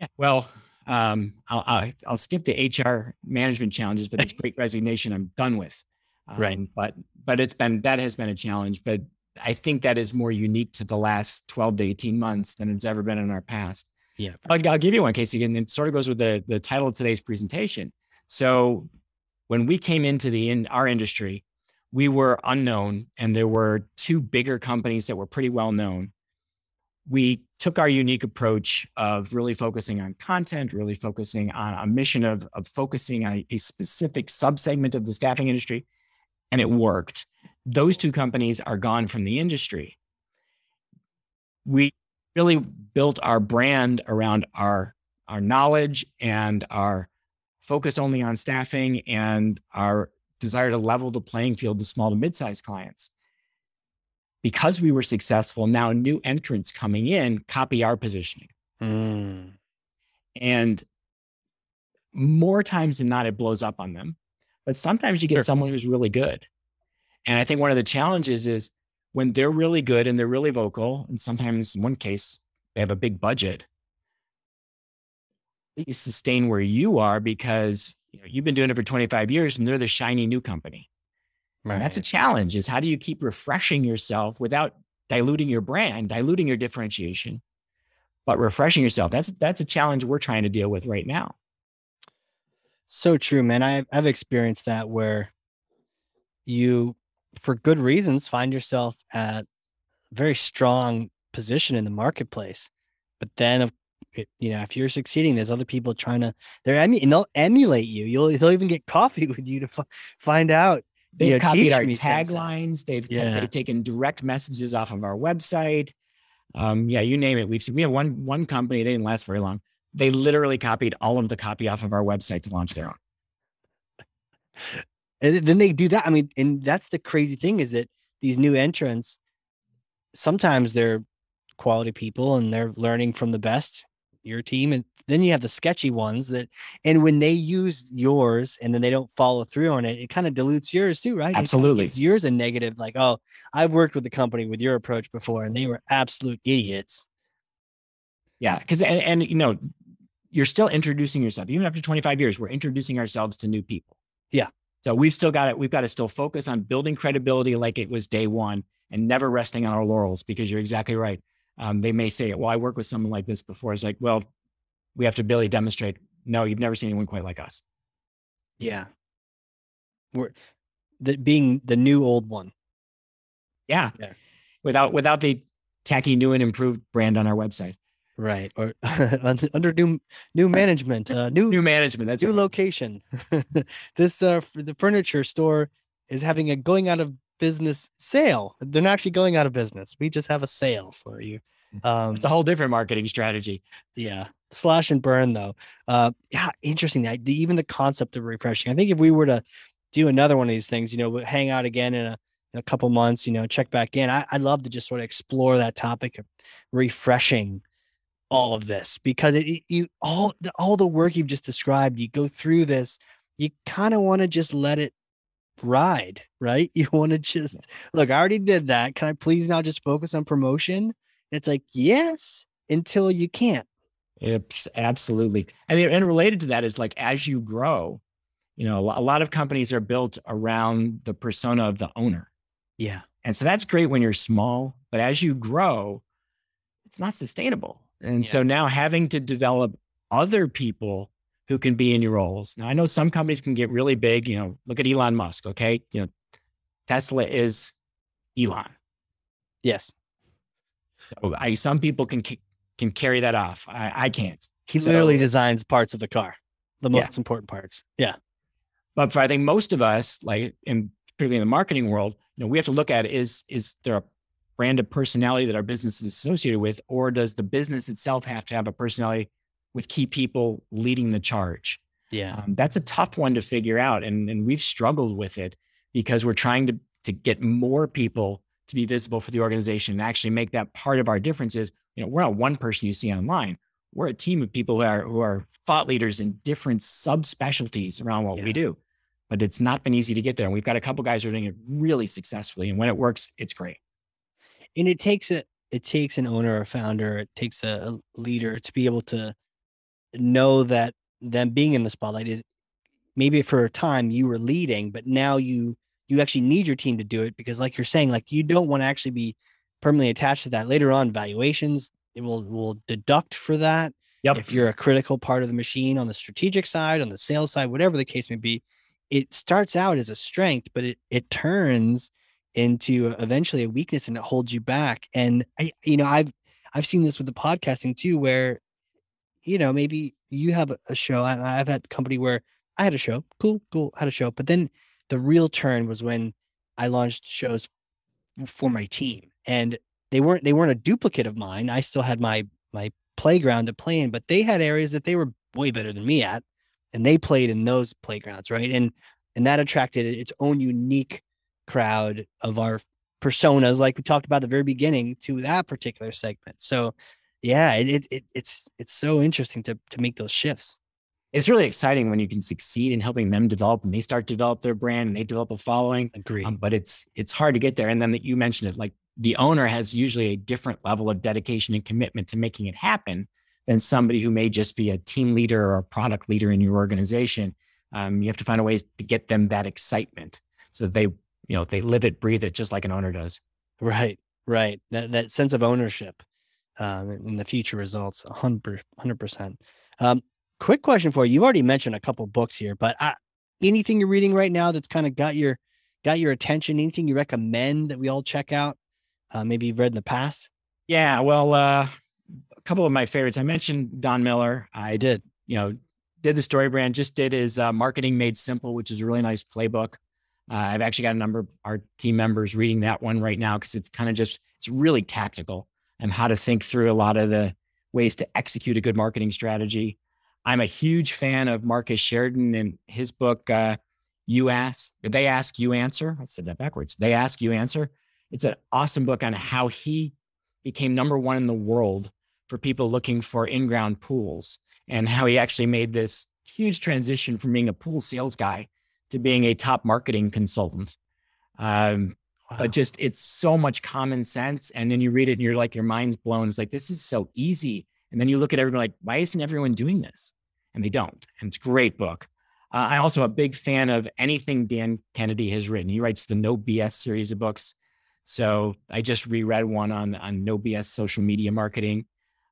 Yeah, well, um, I'll, I'll, I'll skip the HR management challenges, but it's great resignation I'm done with. Um, right. But but it's been that has been a challenge. But I think that is more unique to the last 12 to 18 months than it's ever been in our past. Yeah. I'll, I'll give you one, Casey, and it sort of goes with the, the title of today's presentation. So when we came into the in our industry, we were unknown and there were two bigger companies that were pretty well known. We took our unique approach of really focusing on content, really focusing on a mission of, of focusing on a specific subsegment of the staffing industry, and it worked those two companies are gone from the industry. We really built our brand around our our knowledge and our focus only on staffing and our desire to level the playing field to small to mid-sized clients. Because we were successful, now new entrants coming in copy our positioning. Mm. And more times than not, it blows up on them. But sometimes you get sure. someone who's really good. And I think one of the challenges is when they're really good and they're really vocal, and sometimes in one case, they have a big budget, you sustain where you are because you know, you've been doing it for 25 years and they're the shiny new company. Right. That's a challenge is how do you keep refreshing yourself without diluting your brand, diluting your differentiation, but refreshing yourself. That's that's a challenge we're trying to deal with right now. So true, man. I've I've experienced that where you for good reasons, find yourself at a very strong position in the marketplace. But then, if you know, if you're succeeding, there's other people trying to. They're emu- and they'll emulate you. You'll they'll even get coffee with you to f- find out. They've you know, copied our taglines. They've yeah. t- they've taken direct messages off of our website. Um, yeah, you name it. We've seen we have one one company. They didn't last very long. They literally copied all of the copy off of our website to launch their own. And then they do that. I mean, and that's the crazy thing is that these new entrants, sometimes they're quality people and they're learning from the best, your team. And then you have the sketchy ones that, and when they use yours and then they don't follow through on it, it kind of dilutes yours too, right? Absolutely. It's yours a negative, like, oh, I've worked with the company with your approach before and they were absolute idiots. Yeah. Cause, and, and you know, you're still introducing yourself. Even after 25 years, we're introducing ourselves to new people. Yeah. So we've still got it. We've got to still focus on building credibility like it was day one and never resting on our laurels because you're exactly right. Um, they may say, well, I worked with someone like this before. It's like, well, we have to really demonstrate, no, you've never seen anyone quite like us. Yeah. We're the, being the new old one. Yeah. Yeah. Without, without the tacky new and improved brand on our website. Right. Or under new new management, uh, new New management. That's new right. location. this uh the furniture store is having a going out of business sale. They're not actually going out of business. We just have a sale for you. Um It's a whole different marketing strategy. yeah. Slash and burn though. Uh yeah, interesting. I, the, even the concept of refreshing. I think if we were to do another one of these things, you know, hang out again in a in a couple months, you know, check back in. I, I'd love to just sort of explore that topic of refreshing all of this because it, it- you all the, all the work you've just described you go through this you kind of want to just let it ride right you want to just look i already did that can i please now just focus on promotion it's like yes until you can't It's absolutely. And, and related to that is like as you grow, you know, a lot of companies are built around the persona of the owner. yeah And so that's great when you're small, but as you grow, it's not sustainable. And Yeah. so now having to develop other people who can be in your roles. Now I know some companies can get really big, you know, look at Elon Musk, okay? You know, Tesla is Elon. yes So I some people can can carry that off. I, I can't. he So- literally designs parts of the car the Yeah. most important parts yeah But for I think most of us, like in particularly in the marketing world, you know, we have to look at is is there a brand of personality that our business is associated with, or does the business itself have to have a personality with key people leading the charge? yeah Um, that's a tough one to figure out, and and we've struggled with it because we're trying to to get more people to be visible for the organization and actually make that part of our differences. You know, we're not one person you see online. We're a team of people who are who are thought leaders in different subspecialties around what Yeah. we do. But it's not been easy to get there. And we've got a couple guys who are doing it really successfully. And when it works, it's great. And it takes a it takes an owner or founder it takes a, a leader to be able to know that them being in the spotlight is maybe for a time you were leading but now you you actually need your team to do it because like you're saying like you don't want to actually be permanently attached to that later on valuations it will will deduct for that Yep. if you're a critical part of the machine on the strategic side on the sales side whatever the case may be it starts out as a strength but it it turns into eventually a weakness and it holds you back. And i you know i've i've seen this with the podcasting too where you know maybe you have a- show I, i've had company where i had a show cool cool had a show but then the real turn was when i launched shows for my team and they weren't they weren't a duplicate of mine. I still had my my playground to play in but they had areas that they were way better than me at and they played in those playgrounds right? And and that attracted its own unique crowd of our personas like we talked about at the very beginning to that particular segment so yeah it, it, it it's it's so interesting to to make those shifts It's really exciting when you can succeed in helping them develop and they start to develop their brand and they develop a following. agree Um, but it's it's hard to get there. And then that you mentioned it, like the owner has usually a different level of dedication and commitment to making it happen than somebody who may just be a team leader or a product leader in your organization. Um, you have to find a ways to get them that excitement so that they, you know, they live it, breathe it, just like an owner does. right right that that sense of ownership um in the future results 100 100% um quick question for you you've already mentioned a couple books here but I, anything you're reading right now that's kind of got your got your attention anything you recommend that we all check out uh, maybe you've read in the past Yeah. Well, uh, a couple of my favorites. I mentioned Don Miller. I i did you know, did the story brand, just did his uh, marketing made simple, which is a really nice playbook. Uh, I've actually got a number of our team members reading that one right now because it's kind of just, it's really tactical and how to think through a lot of the ways to execute a good marketing strategy. I'm a huge fan of Marcus Sheridan and his book, uh, You Ask, They Ask, You Answer. I said that backwards. They Ask, You Answer. It's an awesome book on how he became number one in the world for people looking for in ground pools and how he actually made this huge transition from being a pool sales guy to being a top marketing consultant. Um, Wow. But just it's so much common sense, and then you read it and you're like your mind's blown. It's like this is so easy, And then you look at everyone like, why isn't everyone doing this? And they don't. And it's a great book. Uh, I also a big fan of anything Dan Kennedy has written. He writes the No BS series of books. So I just reread one on on No BS social media marketing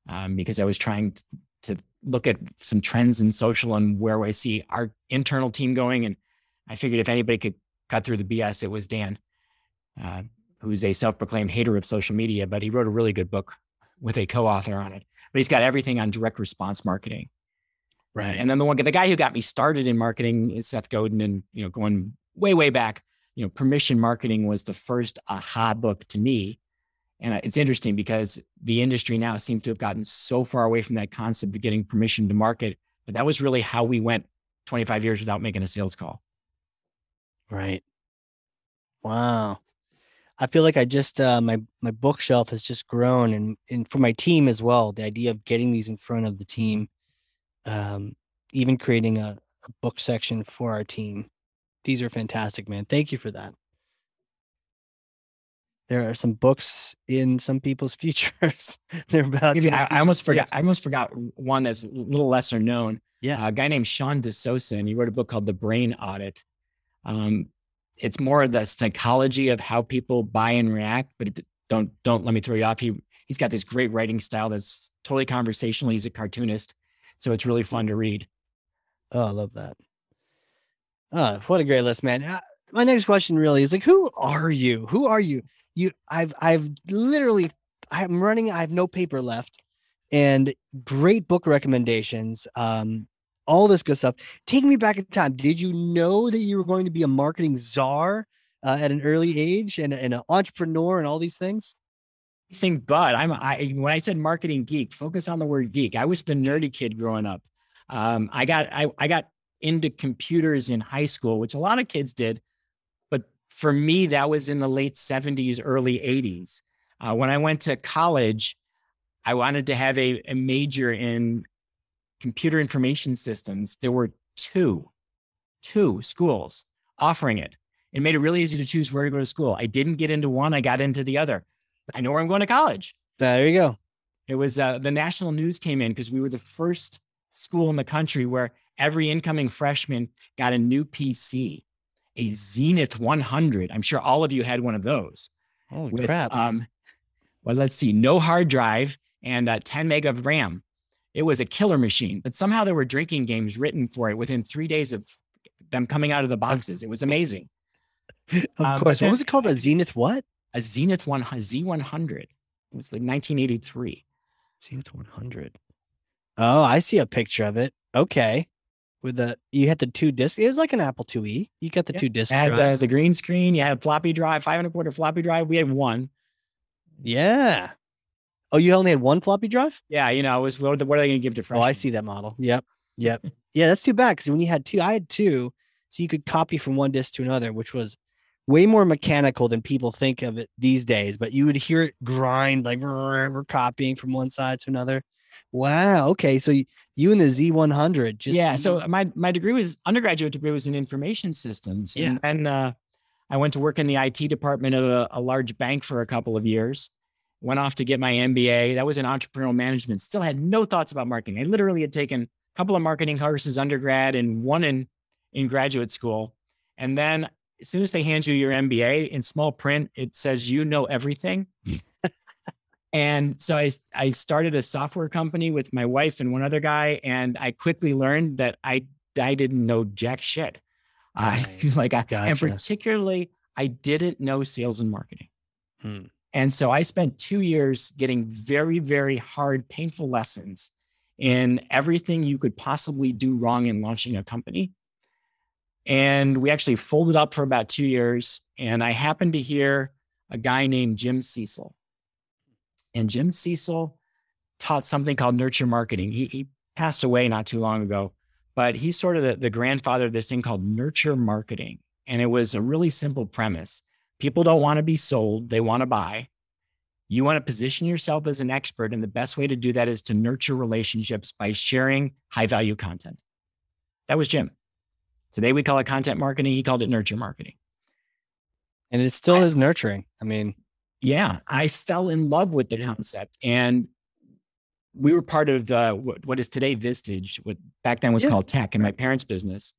um, because I was trying to, to look at some trends in social and where I see our internal team going. And I figured if anybody could cut through the BS, it was Dan, uh, who's a self-proclaimed hater of social media, but he wrote a really good book with a co-author on it. But he's got everything on direct response marketing. Right. And then the one, the guy who got me started in marketing is Seth Godin, and you know, going way, way back, you know, permission marketing was the first aha book to me. And it's interesting because the industry now seems to have gotten so far away from that concept of getting permission to market. But that was really how we went 25 years without making a sales call. Right. Wow. I feel like I just uh, my my bookshelf has just grown, and and for my team as well. The idea of getting these in front of the team, um, even creating a, a book section for our team. These are fantastic, man. Thank you for that. There are some books in some people's futures. They're about. Maybe to I, I almost forgot. I almost forgot one that's a little lesser known. Yeah. a guy named Sean D'Souza, and he wrote a book called The Brain Audit. Um, it's more of the psychology of how people buy and react, but it, don't don't let me throw you off. He he's got this great writing style that's totally conversational. He's a cartoonist, so it's really fun to read. Oh, I love that. Oh, what a great list, man. Uh, my next question really is like, who are you? Who are you? You, I've, I've literally, I'm running. I have no paper left, and great book recommendations. Um, all this good stuff. Take me back in time. Did you know that you were going to be a marketing czar uh, at an early age and, and an entrepreneur and all these things? Anything but I'm I when I said marketing geek, focus on the word geek. I was the nerdy kid growing up. Um, I got I, I got into computers in high school, which a lot of kids did, but for me that was in the late 70s, early 80s. Uh, when I went to college, I wanted to have a, a major in computer information systems. There were two, two schools offering it. It made it really easy to choose where to go to school. I didn't get into one, I got into the other. I know where I'm going to college. There you go. It was uh, the national news came in because we were the first school in the country where every incoming freshman got a new PC, a Zenith 100. I'm sure all of you had one of those. Holy with, crap! Um, well, let's see, no hard drive and uh, 10 meg of RAM. It was a killer machine, but somehow there were drinking games written for it within three days of them coming out of the boxes. It was amazing. of um, course. then- what was it called? A Zenith what? A Zenith 1 Z100. It was like 1983. Zenith 100. Oh, I see a picture of it. Okay. With the you had the two discs. It was like an Apple IIe. You got the Yeah. two discs. Had drives. the green screen. You had a floppy drive, five and a quarter floppy drive. We had one. yeah. Oh, you only had one floppy drive? Yeah, you know, it was what, are they going to give to freshmen? Oh. I see that model. Yep. Yep. yeah, that's too bad because when you had two, I had two, so you could copy from one disc to another, which was way more mechanical than people think of it these days. But you would hear it grind like we're copying from one side to another. Wow. Okay. So you, you and the Z100 just yeah. So my my degree was undergraduate degree was in information systems. Yeah. And then uh, I went to work in the IT department of a, a large bank for a couple of years. Went off to get my MBA. That was in entrepreneurial management. Still had no thoughts about marketing. I literally had taken a couple of marketing courses undergrad and one in in graduate school. And then as soon as they hand you your MBA in small print, it says you know everything. and so I I started a software company with my wife and one other guy, and I quickly learned that I I didn't know jack shit. I like I, and particularly I didn't know sales and marketing. Hmm. And so I spent two years getting very, very hard, painful lessons in everything you could possibly do wrong in launching a company. And we actually folded up for about two years. And I happened to hear a guy named Jim Cecil. And Jim Cecil taught something called nurture marketing. He, he passed away not too long ago, but he's sort of the, the grandfather of this thing called nurture marketing. And it was a really simple premise. People don't want to be sold, they want to buy. You want to position yourself as an expert. And the best way to do that is to nurture relationships by sharing high value content. That was Jim. Today we call it content marketing. He called it nurture marketing. And it still I- is nurturing. I mean, Yeah, I fell in love with the concept. And we were part of the, what, is today Vistage, what back then was Yeah. called TEC in my parents' business.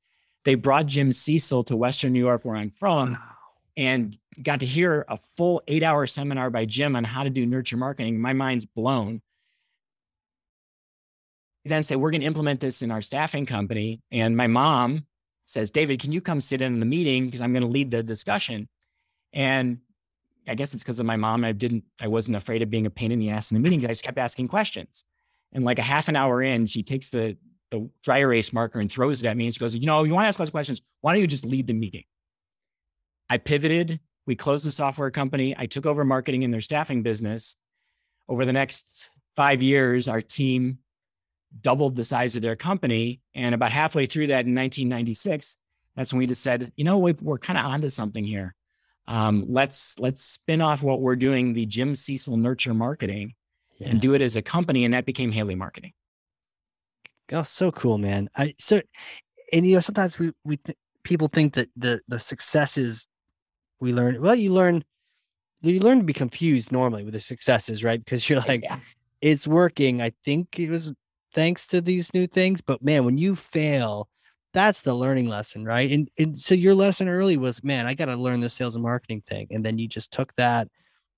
They brought Jim Cecil to Western New York, where I'm from, and got to hear a full eight hour seminar by Jim on how to do nurture marketing. My mind's blown. He then said, We're going to implement this in our staffing company. And my mom says, David, can you come sit in the meeting? Because I'm going to lead the discussion. And I guess it's because of my mom. I didn't, I wasn't afraid of being a pain in the ass in the meeting. I just kept asking questions. And like a half an hour in, she takes the the dry erase marker and throws it at me. And she goes, You know, you want to ask of questions. Why don't you just lead the meeting? I pivoted. We closed the software company. I took over marketing in their staffing business. Over the next five years, our team doubled the size of their company. And about halfway through that in 1996, that's when we just said, you know, we've, we're kind of onto something here. Um, let's let's spin off what we're doing, the Jim Cecil Nurture Marketing, Yeah. and do it as a company, and that became Haley Marketing. Oh, so cool, man. I so, and you know, sometimes we we th- people think that the the successes we learn. Well, you learn you learn to be confused normally with the successes, right? Because you're like, Yeah. it's working. I think it was thanks to these new things, but man, when you fail, that's the learning lesson, right? And and so your lesson early was, man, I got to learn the sales and marketing thing, and then you just took that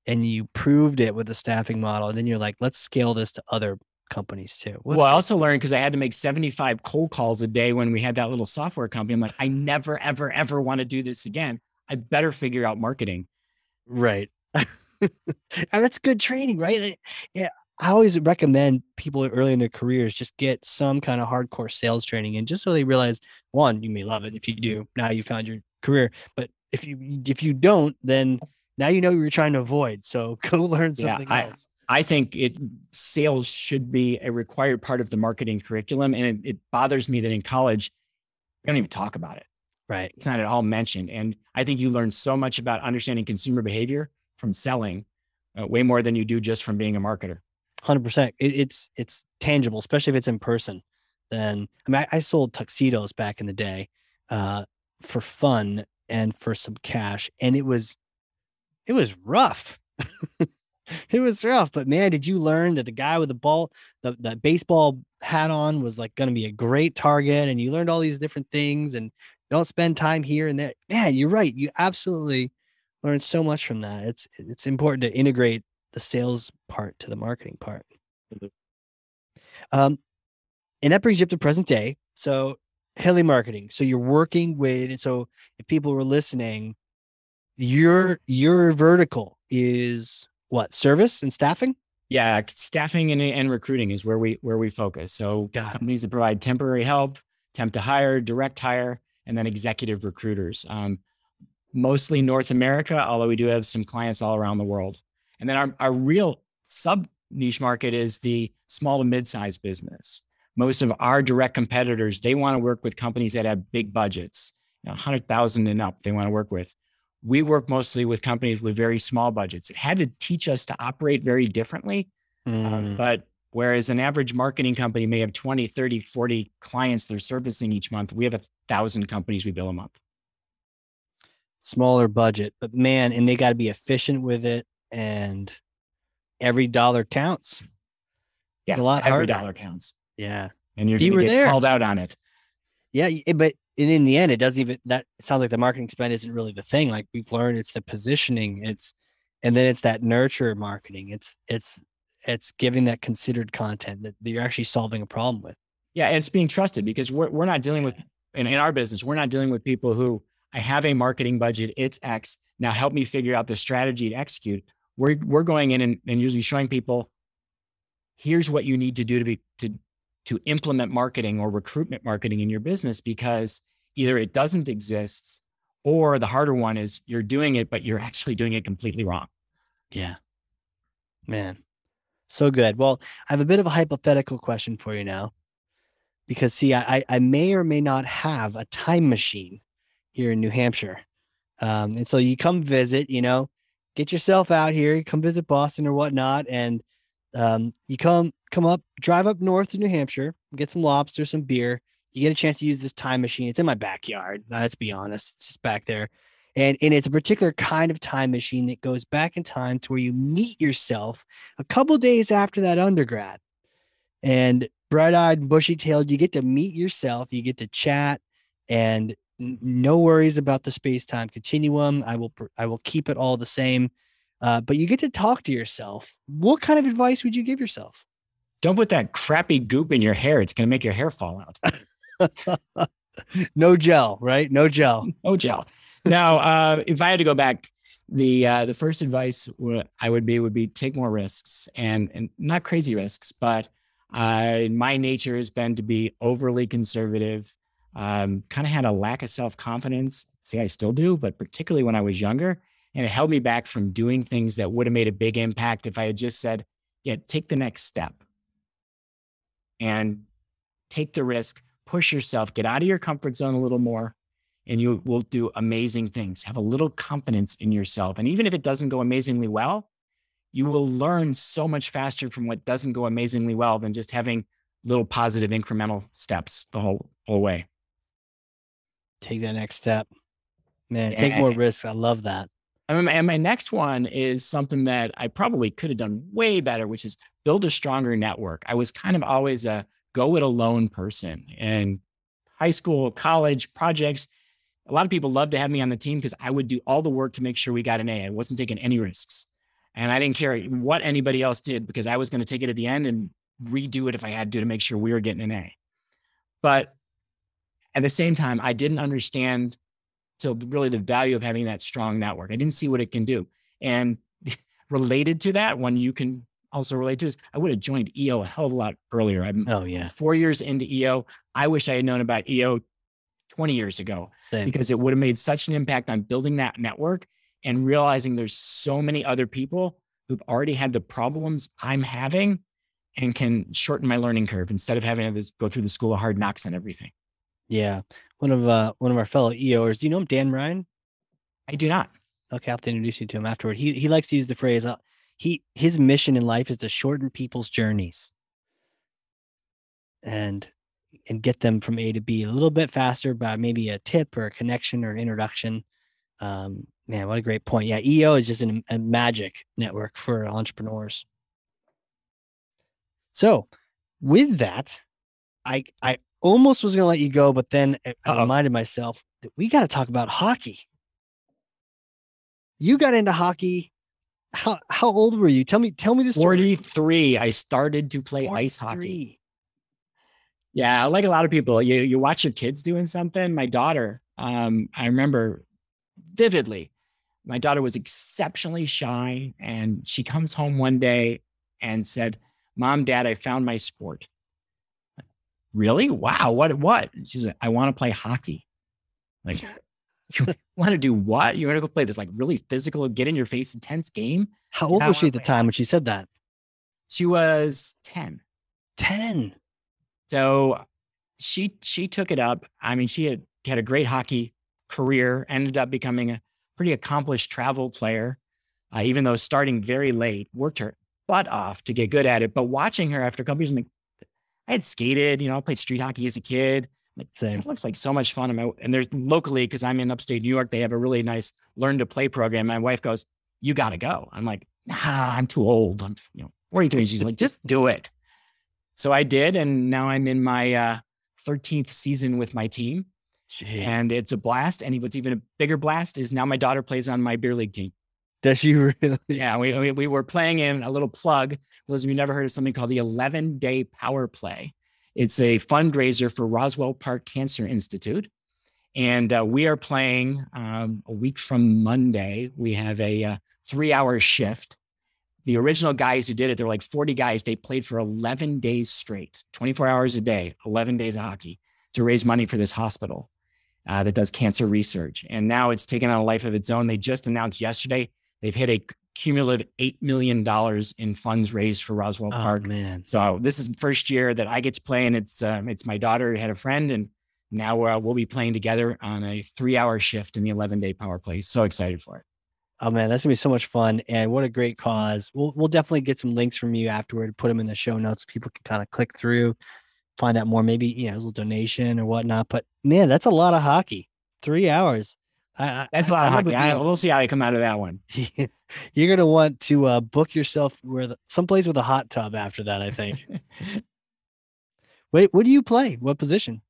and you proved it with the staffing model, and then you're like, let's scale this to other companies too. What well, I also learned because I had to make 75 cold calls a day when we had that little software company. I'm like, I never, ever, ever want to do this again. I better figure out marketing. Right. and that's good training, right? I- Yeah. I always recommend people early in their careers just get some kind of hardcore sales training and just so they realize one, you may love it. If you do, now you found your career. But if you if you don't, then now you know what you're trying to avoid. So go learn Yeah, something I- else. I think it sales should be a required part of the marketing curriculum. And it, it bothers me that in college, we don't even talk about it. Right. It's not at all mentioned. And I think you learn so much about understanding consumer behavior from selling, uh, way more than you do just from being a marketer. Hundred percent. It's it's tangible, especially if it's in person. Then I mean, I, I sold tuxedos back in the day, uh, for fun and for some cash, and it was, it was rough. it was rough, but man, did you learn that the guy with the ball, the the baseball hat on, was like going to be a great target, and you learned all these different things, and don't spend time here and there. Man, you're right. You absolutely learn so much from that. It's it's important to integrate the sales part to the marketing part. Mhm. Um, and that brings you up to present day. So Haley Marketing. So you're working with. So if people were listening, your your vertical is what service and staffing. Yeah, staffing and, and recruiting is where we where we focus. So it. companies that provide temporary help, temp to hire, direct hire, and then executive recruiters. Um, mostly North America, although we do have some clients all around the world. And then our, our real sub niche market is the small to mid-sized business. Most of our direct competitors, they want to work with companies that have big budgets, you know, 100,000 and up, they want to work with. We work mostly with companies with very small budgets. It had to teach us to operate very differently. Uh, Mm, but whereas an average marketing company may have 20, 30, 40 clients they're servicing each month, we have a thousand companies we bill a month. smaller budget, but man, and they got to be efficient with it, and every dollar counts. Yeah, a lot every harder. dollar counts. Yeah. And you're You were there. called out on it. Yeah, eh, but in, in the end, it doesn't even that sounds like the marketing spend isn't really the thing. Like we've learned, it's the positioning, it's and then it's that nurture marketing. It's it's it's giving that considered content that, that you're actually solving a problem with. Yeah, and it's being trusted because we're, we're not dealing with, in, in our business, we're not dealing with people who I have a marketing budget, it's X. Now help me figure out the strategy to execute. We're, we're going in and, and usually showing people, here's what you need to do to be, to, to implement marketing or recruitment marketing in your business because either it doesn't exist or the harder one is you're doing it, but you're actually doing it completely wrong. Yeah. Man. So good. Well, I have a bit of a hypothetical question for you now. Because see, I I- may or may not have a time machine here in New Hampshire. Um, and so you come visit, you know, get yourself out here, you come visit Boston or whatnot, and um, you come come up, drive up north to New Hampshire, get some lobster, some beer. You get a chance to use this time machine. It's in my backyard. Let's be honest, it's just back there and and it's a particular kind of time machine that goes back in time to where you meet yourself a couple days after that undergrad and bright-eyed, bushy-tailed. You get to meet yourself. You get to chat, and no worries about the space-time continuum. I will I will keep it all the same. Uh, but you get to talk to yourself. What kind of advice would you give yourself? Don't put that crappy goop in your hair. It's going to make your hair fall out. no gel, right? No gel. No gel. Now, uh, if I had to go back, the uh, the first advice I would be would be take more risks and and not crazy risks, but uh, my nature has been to be overly conservative. Um, kind of had a lack of self confidence. See, I still do, but particularly when I was younger, and it held me back from doing things that would have made a big impact if I had just said, "Yeah, take the next step." and take the risk, push yourself, get out of your comfort zone a little more, and you will do amazing things. Have a little confidence in yourself. And even if it doesn't go amazingly well, you will learn so much faster from what doesn't go amazingly well than just having little positive incremental steps the whole whole way. Take that next step. Man, take more risks. I love that. And my next one is something that I probably could have done way better, which is build a stronger network. I was kind of always a go it alone person in high school, college, projects. A lot of people loved to have me on the team because I would do all the work to make sure we got an A. I wasn't taking any risks. And I didn't care what anybody else did because I was going to take it at the end and redo it if I had to to make sure we were getting an A. But at the same time, I didn't understand till really the value of having that strong network. I didn't see what it can do. And related to that, one you can also relate to is I would have joined EO a hell of a lot earlier. I'm oh yeah, four years into EO. I wish I had known about EO 20 years ago Same. because it would have made such an impact on building that network and realizing there's so many other people who've already had the problems I'm having and can shorten my learning curve instead of having to go through the school of hard knocks and everything. Yeah. One of uh one of our fellow EOers. Do you know him, Dan Ryan? I do not. Okay, I'll have to introduce you to him afterward. He he likes to use the phrase uh, he his mission in life is to shorten people's journeys and and get them from A to B a little bit faster by maybe a tip or a connection or an introduction. Um, man, what a great point. Yeah, EO is just an, a magic network for entrepreneurs. So, with that, I I almost was going to let you go, but then I reminded myself that we got to talk about hockey. You got into hockey how how old were you? Tell me tell me this. 43. I started to play 43. ice hockey. Yeah, like a lot of people, you you watch your kids doing something. My daughter, um, I remember vividly. My daughter was exceptionally shy, and she comes home one day and said, "Mom, Dad, I found my sport." Really? Wow. What? What? She's like, "I want to play hockey." Like, you want to do what? You want to go play this like really physical, get in your face, intense game? How old was she at the time when she said that? She was 10. 10. So she she took it up. I mean, she had had a great hockey career, ended up becoming a pretty accomplished travel player, uh, even though starting very late, worked her butt off to get good at it. But watching her after a couple years, I'm like, I had skated, you know, I played street hockey as a kid. Like it looks like so much fun. and there's locally because I'm in upstate New York, they have a really nice learn to play program. My wife goes, "You got to go." I'm like, "Nah, I'm too old. I'm you know, what are you doing?" She's like, "Just do it." So I did, and now I'm in my uh, 13th season with my team, Jeez. and it's a blast. And what's even a bigger blast is now my daughter plays on my beer league team. Does she really? Yeah, we, we, we were playing in a little plug. For those of you never heard of something called the 11 day power play. It's a fundraiser for Roswell Park Cancer Institute. And uh, we are playing um, a week from Monday. We have a uh, three hour shift. The original guys who did it, there were like 40 guys. They played for 11 days straight, 24 hours a day, 11 days of hockey to raise money for this hospital uh, that does cancer research. And now it's taken on a life of its own. They just announced yesterday they've hit a cumulative $8 million in funds raised for Roswell oh, Park. Man. So this is the first year that I get to play and it's, um, it's my daughter had a friend and now uh, we'll be playing together on a three hour shift in the 11 day power play. So excited for it. Oh man, that's gonna be so much fun, and what a great cause. We'll we'll definitely get some links from you afterward. Put them in the show notes. People can kind of click through, find out more. Maybe you know a little donation or whatnot. But man, that's a lot of hockey. Three hours. I, That's a lot I, of hockey. I, we'll see how you come out of that one. You're gonna want to uh, book yourself where the, someplace with a hot tub after that. I think. Wait, what do you play? What position?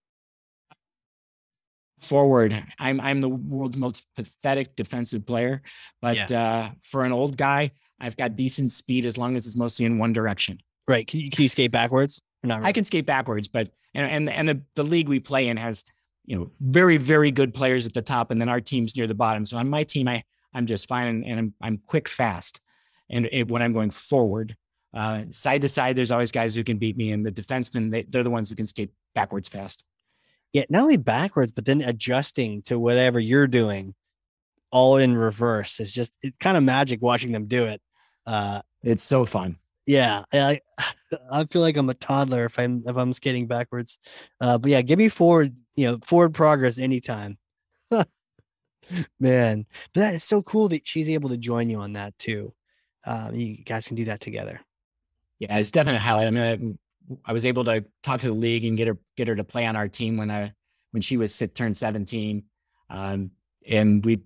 Forward. I'm I'm the world's most pathetic defensive player, but uh, for an old guy, I've got decent speed as long as it's mostly in one direction. Right. Can you, can you skate backwards? Really? I can skate backwards, but and and and the, the league we play in has you know very very good players at the top, and then our team's near the bottom. So on my team, I I'm just fine, and, and I'm I'm quick fast, and it, when I'm going forward, uh, side to side, there's always guys who can beat me, and the defensemen they, they're the ones who can skate backwards fast. Yeah, not only backwards, but then adjusting to whatever you're doing, all in reverse. It's just it's kind of magic watching them do it. Uh, it's so fun. Yeah, I I feel like I'm a toddler if I'm if I'm skating backwards. Uh, but yeah, give me forward, you know, forward progress anytime. Man, but that is so cool that she's able to join you on that too. Um, you guys can do that together. Yeah, it's definitely a highlight. I mean, I, I, was able to talk to the league and get her get her to play on our team when I when she was turned 17. Um, and we, you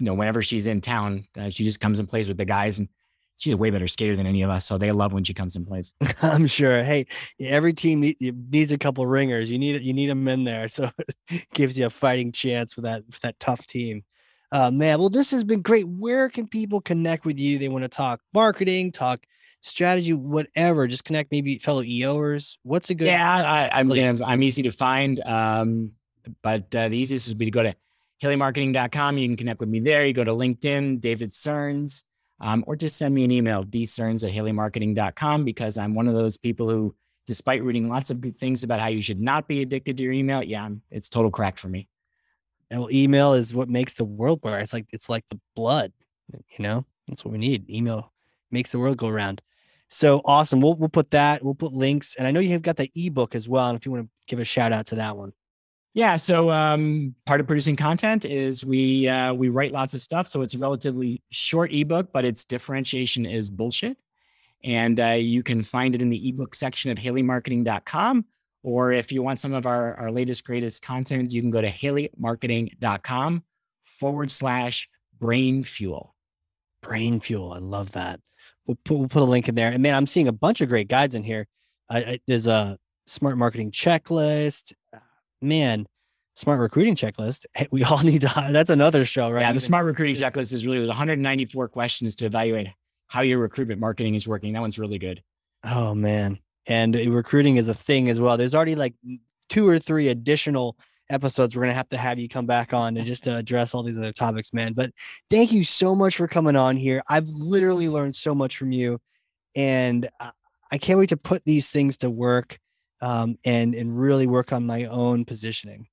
know, whenever she's in town, uh, she just comes and plays with the guys, and she's a way better skater than any of us. So they love when she comes and plays. I'm sure. Hey, every team needs a couple ringers. You need you need them in there, so it gives you a fighting chance with that for that tough team. Uh, man, well, this has been great. Where can people connect with you? They want to talk marketing, talk strategy, whatever. Just connect maybe fellow EOers. What's a good? Yeah, I, am I'm, I'm easy to find. Um, but uh, the easiest would be to go to haleymarketing.com. You can connect with me there. You go to LinkedIn, David Searns, um, or just send me an email, dsearns at haleymarketing.com, because I'm one of those people who, despite reading lots of good things about how you should not be addicted to your email, yeah, I'm, it's total crack for me. Well, email is what makes the world work. It's like it's like the blood, you know. That's what we need. Email makes the world go round. So awesome. We'll we'll put that. We'll put links, and I know you have got the ebook as well. And if you want to give a shout out to that one. Yeah. So um, part of producing content is we uh, we write lots of stuff. So it's a relatively short ebook, but its differentiation is bullshit. And uh, you can find it in the ebook section of haleymarketing.com. Or if you want some of our, our latest, greatest content, you can go to haleymarketing.com forward slash brain fuel. Brain fuel. I love that. We'll put, we'll put a link in there. And man, I'm seeing a bunch of great guides in here. I, I, there's a smart marketing checklist. Man, smart recruiting checklist. Hey, we all need to. That's another show, right? Yeah, the smart recruiting checklist is really 194 questions to evaluate how your recruitment marketing is working. That one's really good. Oh man, and uh, recruiting is a thing as well. There's already like two or three additional episodes we're going to have to have you come back on and just to address all these other topics man but thank you so much for coming on here i've literally learned so much from you and uh, i can't wait to put these things to work um, and and really work on my own positioning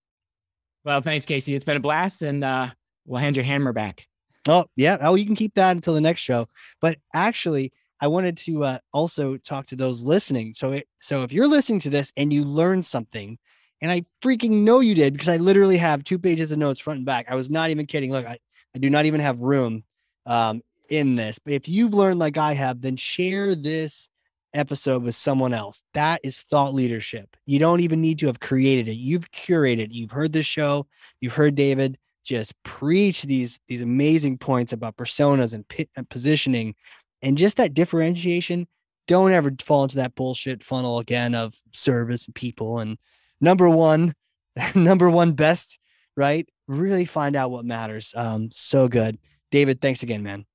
well thanks casey it's been a blast and uh, we'll hand your hammer back oh yeah oh you can keep that until the next show but actually I wanted to uh, also talk to those listening. So, it, so if you're listening to this and you learned something, and I freaking know you did because I literally have two pages of notes front and back. I was not even kidding. Look, I, I do not even have room um, in this. But if you've learned like I have, then share this episode with someone else. That is thought leadership. You don't even need to have created it. You've curated. You've heard this show. You've heard David just preach these these amazing points about personas and, and positioning and just that differentiation don't ever fall into that bullshit funnel again of service and people and number one number one best right really find out what matters um so good david thanks again man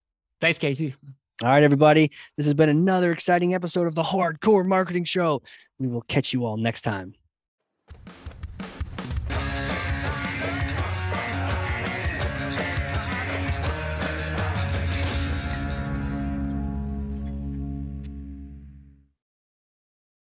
thanks casey all right everybody this has been another exciting episode of the Hard Corps marketing show. We will catch you all next time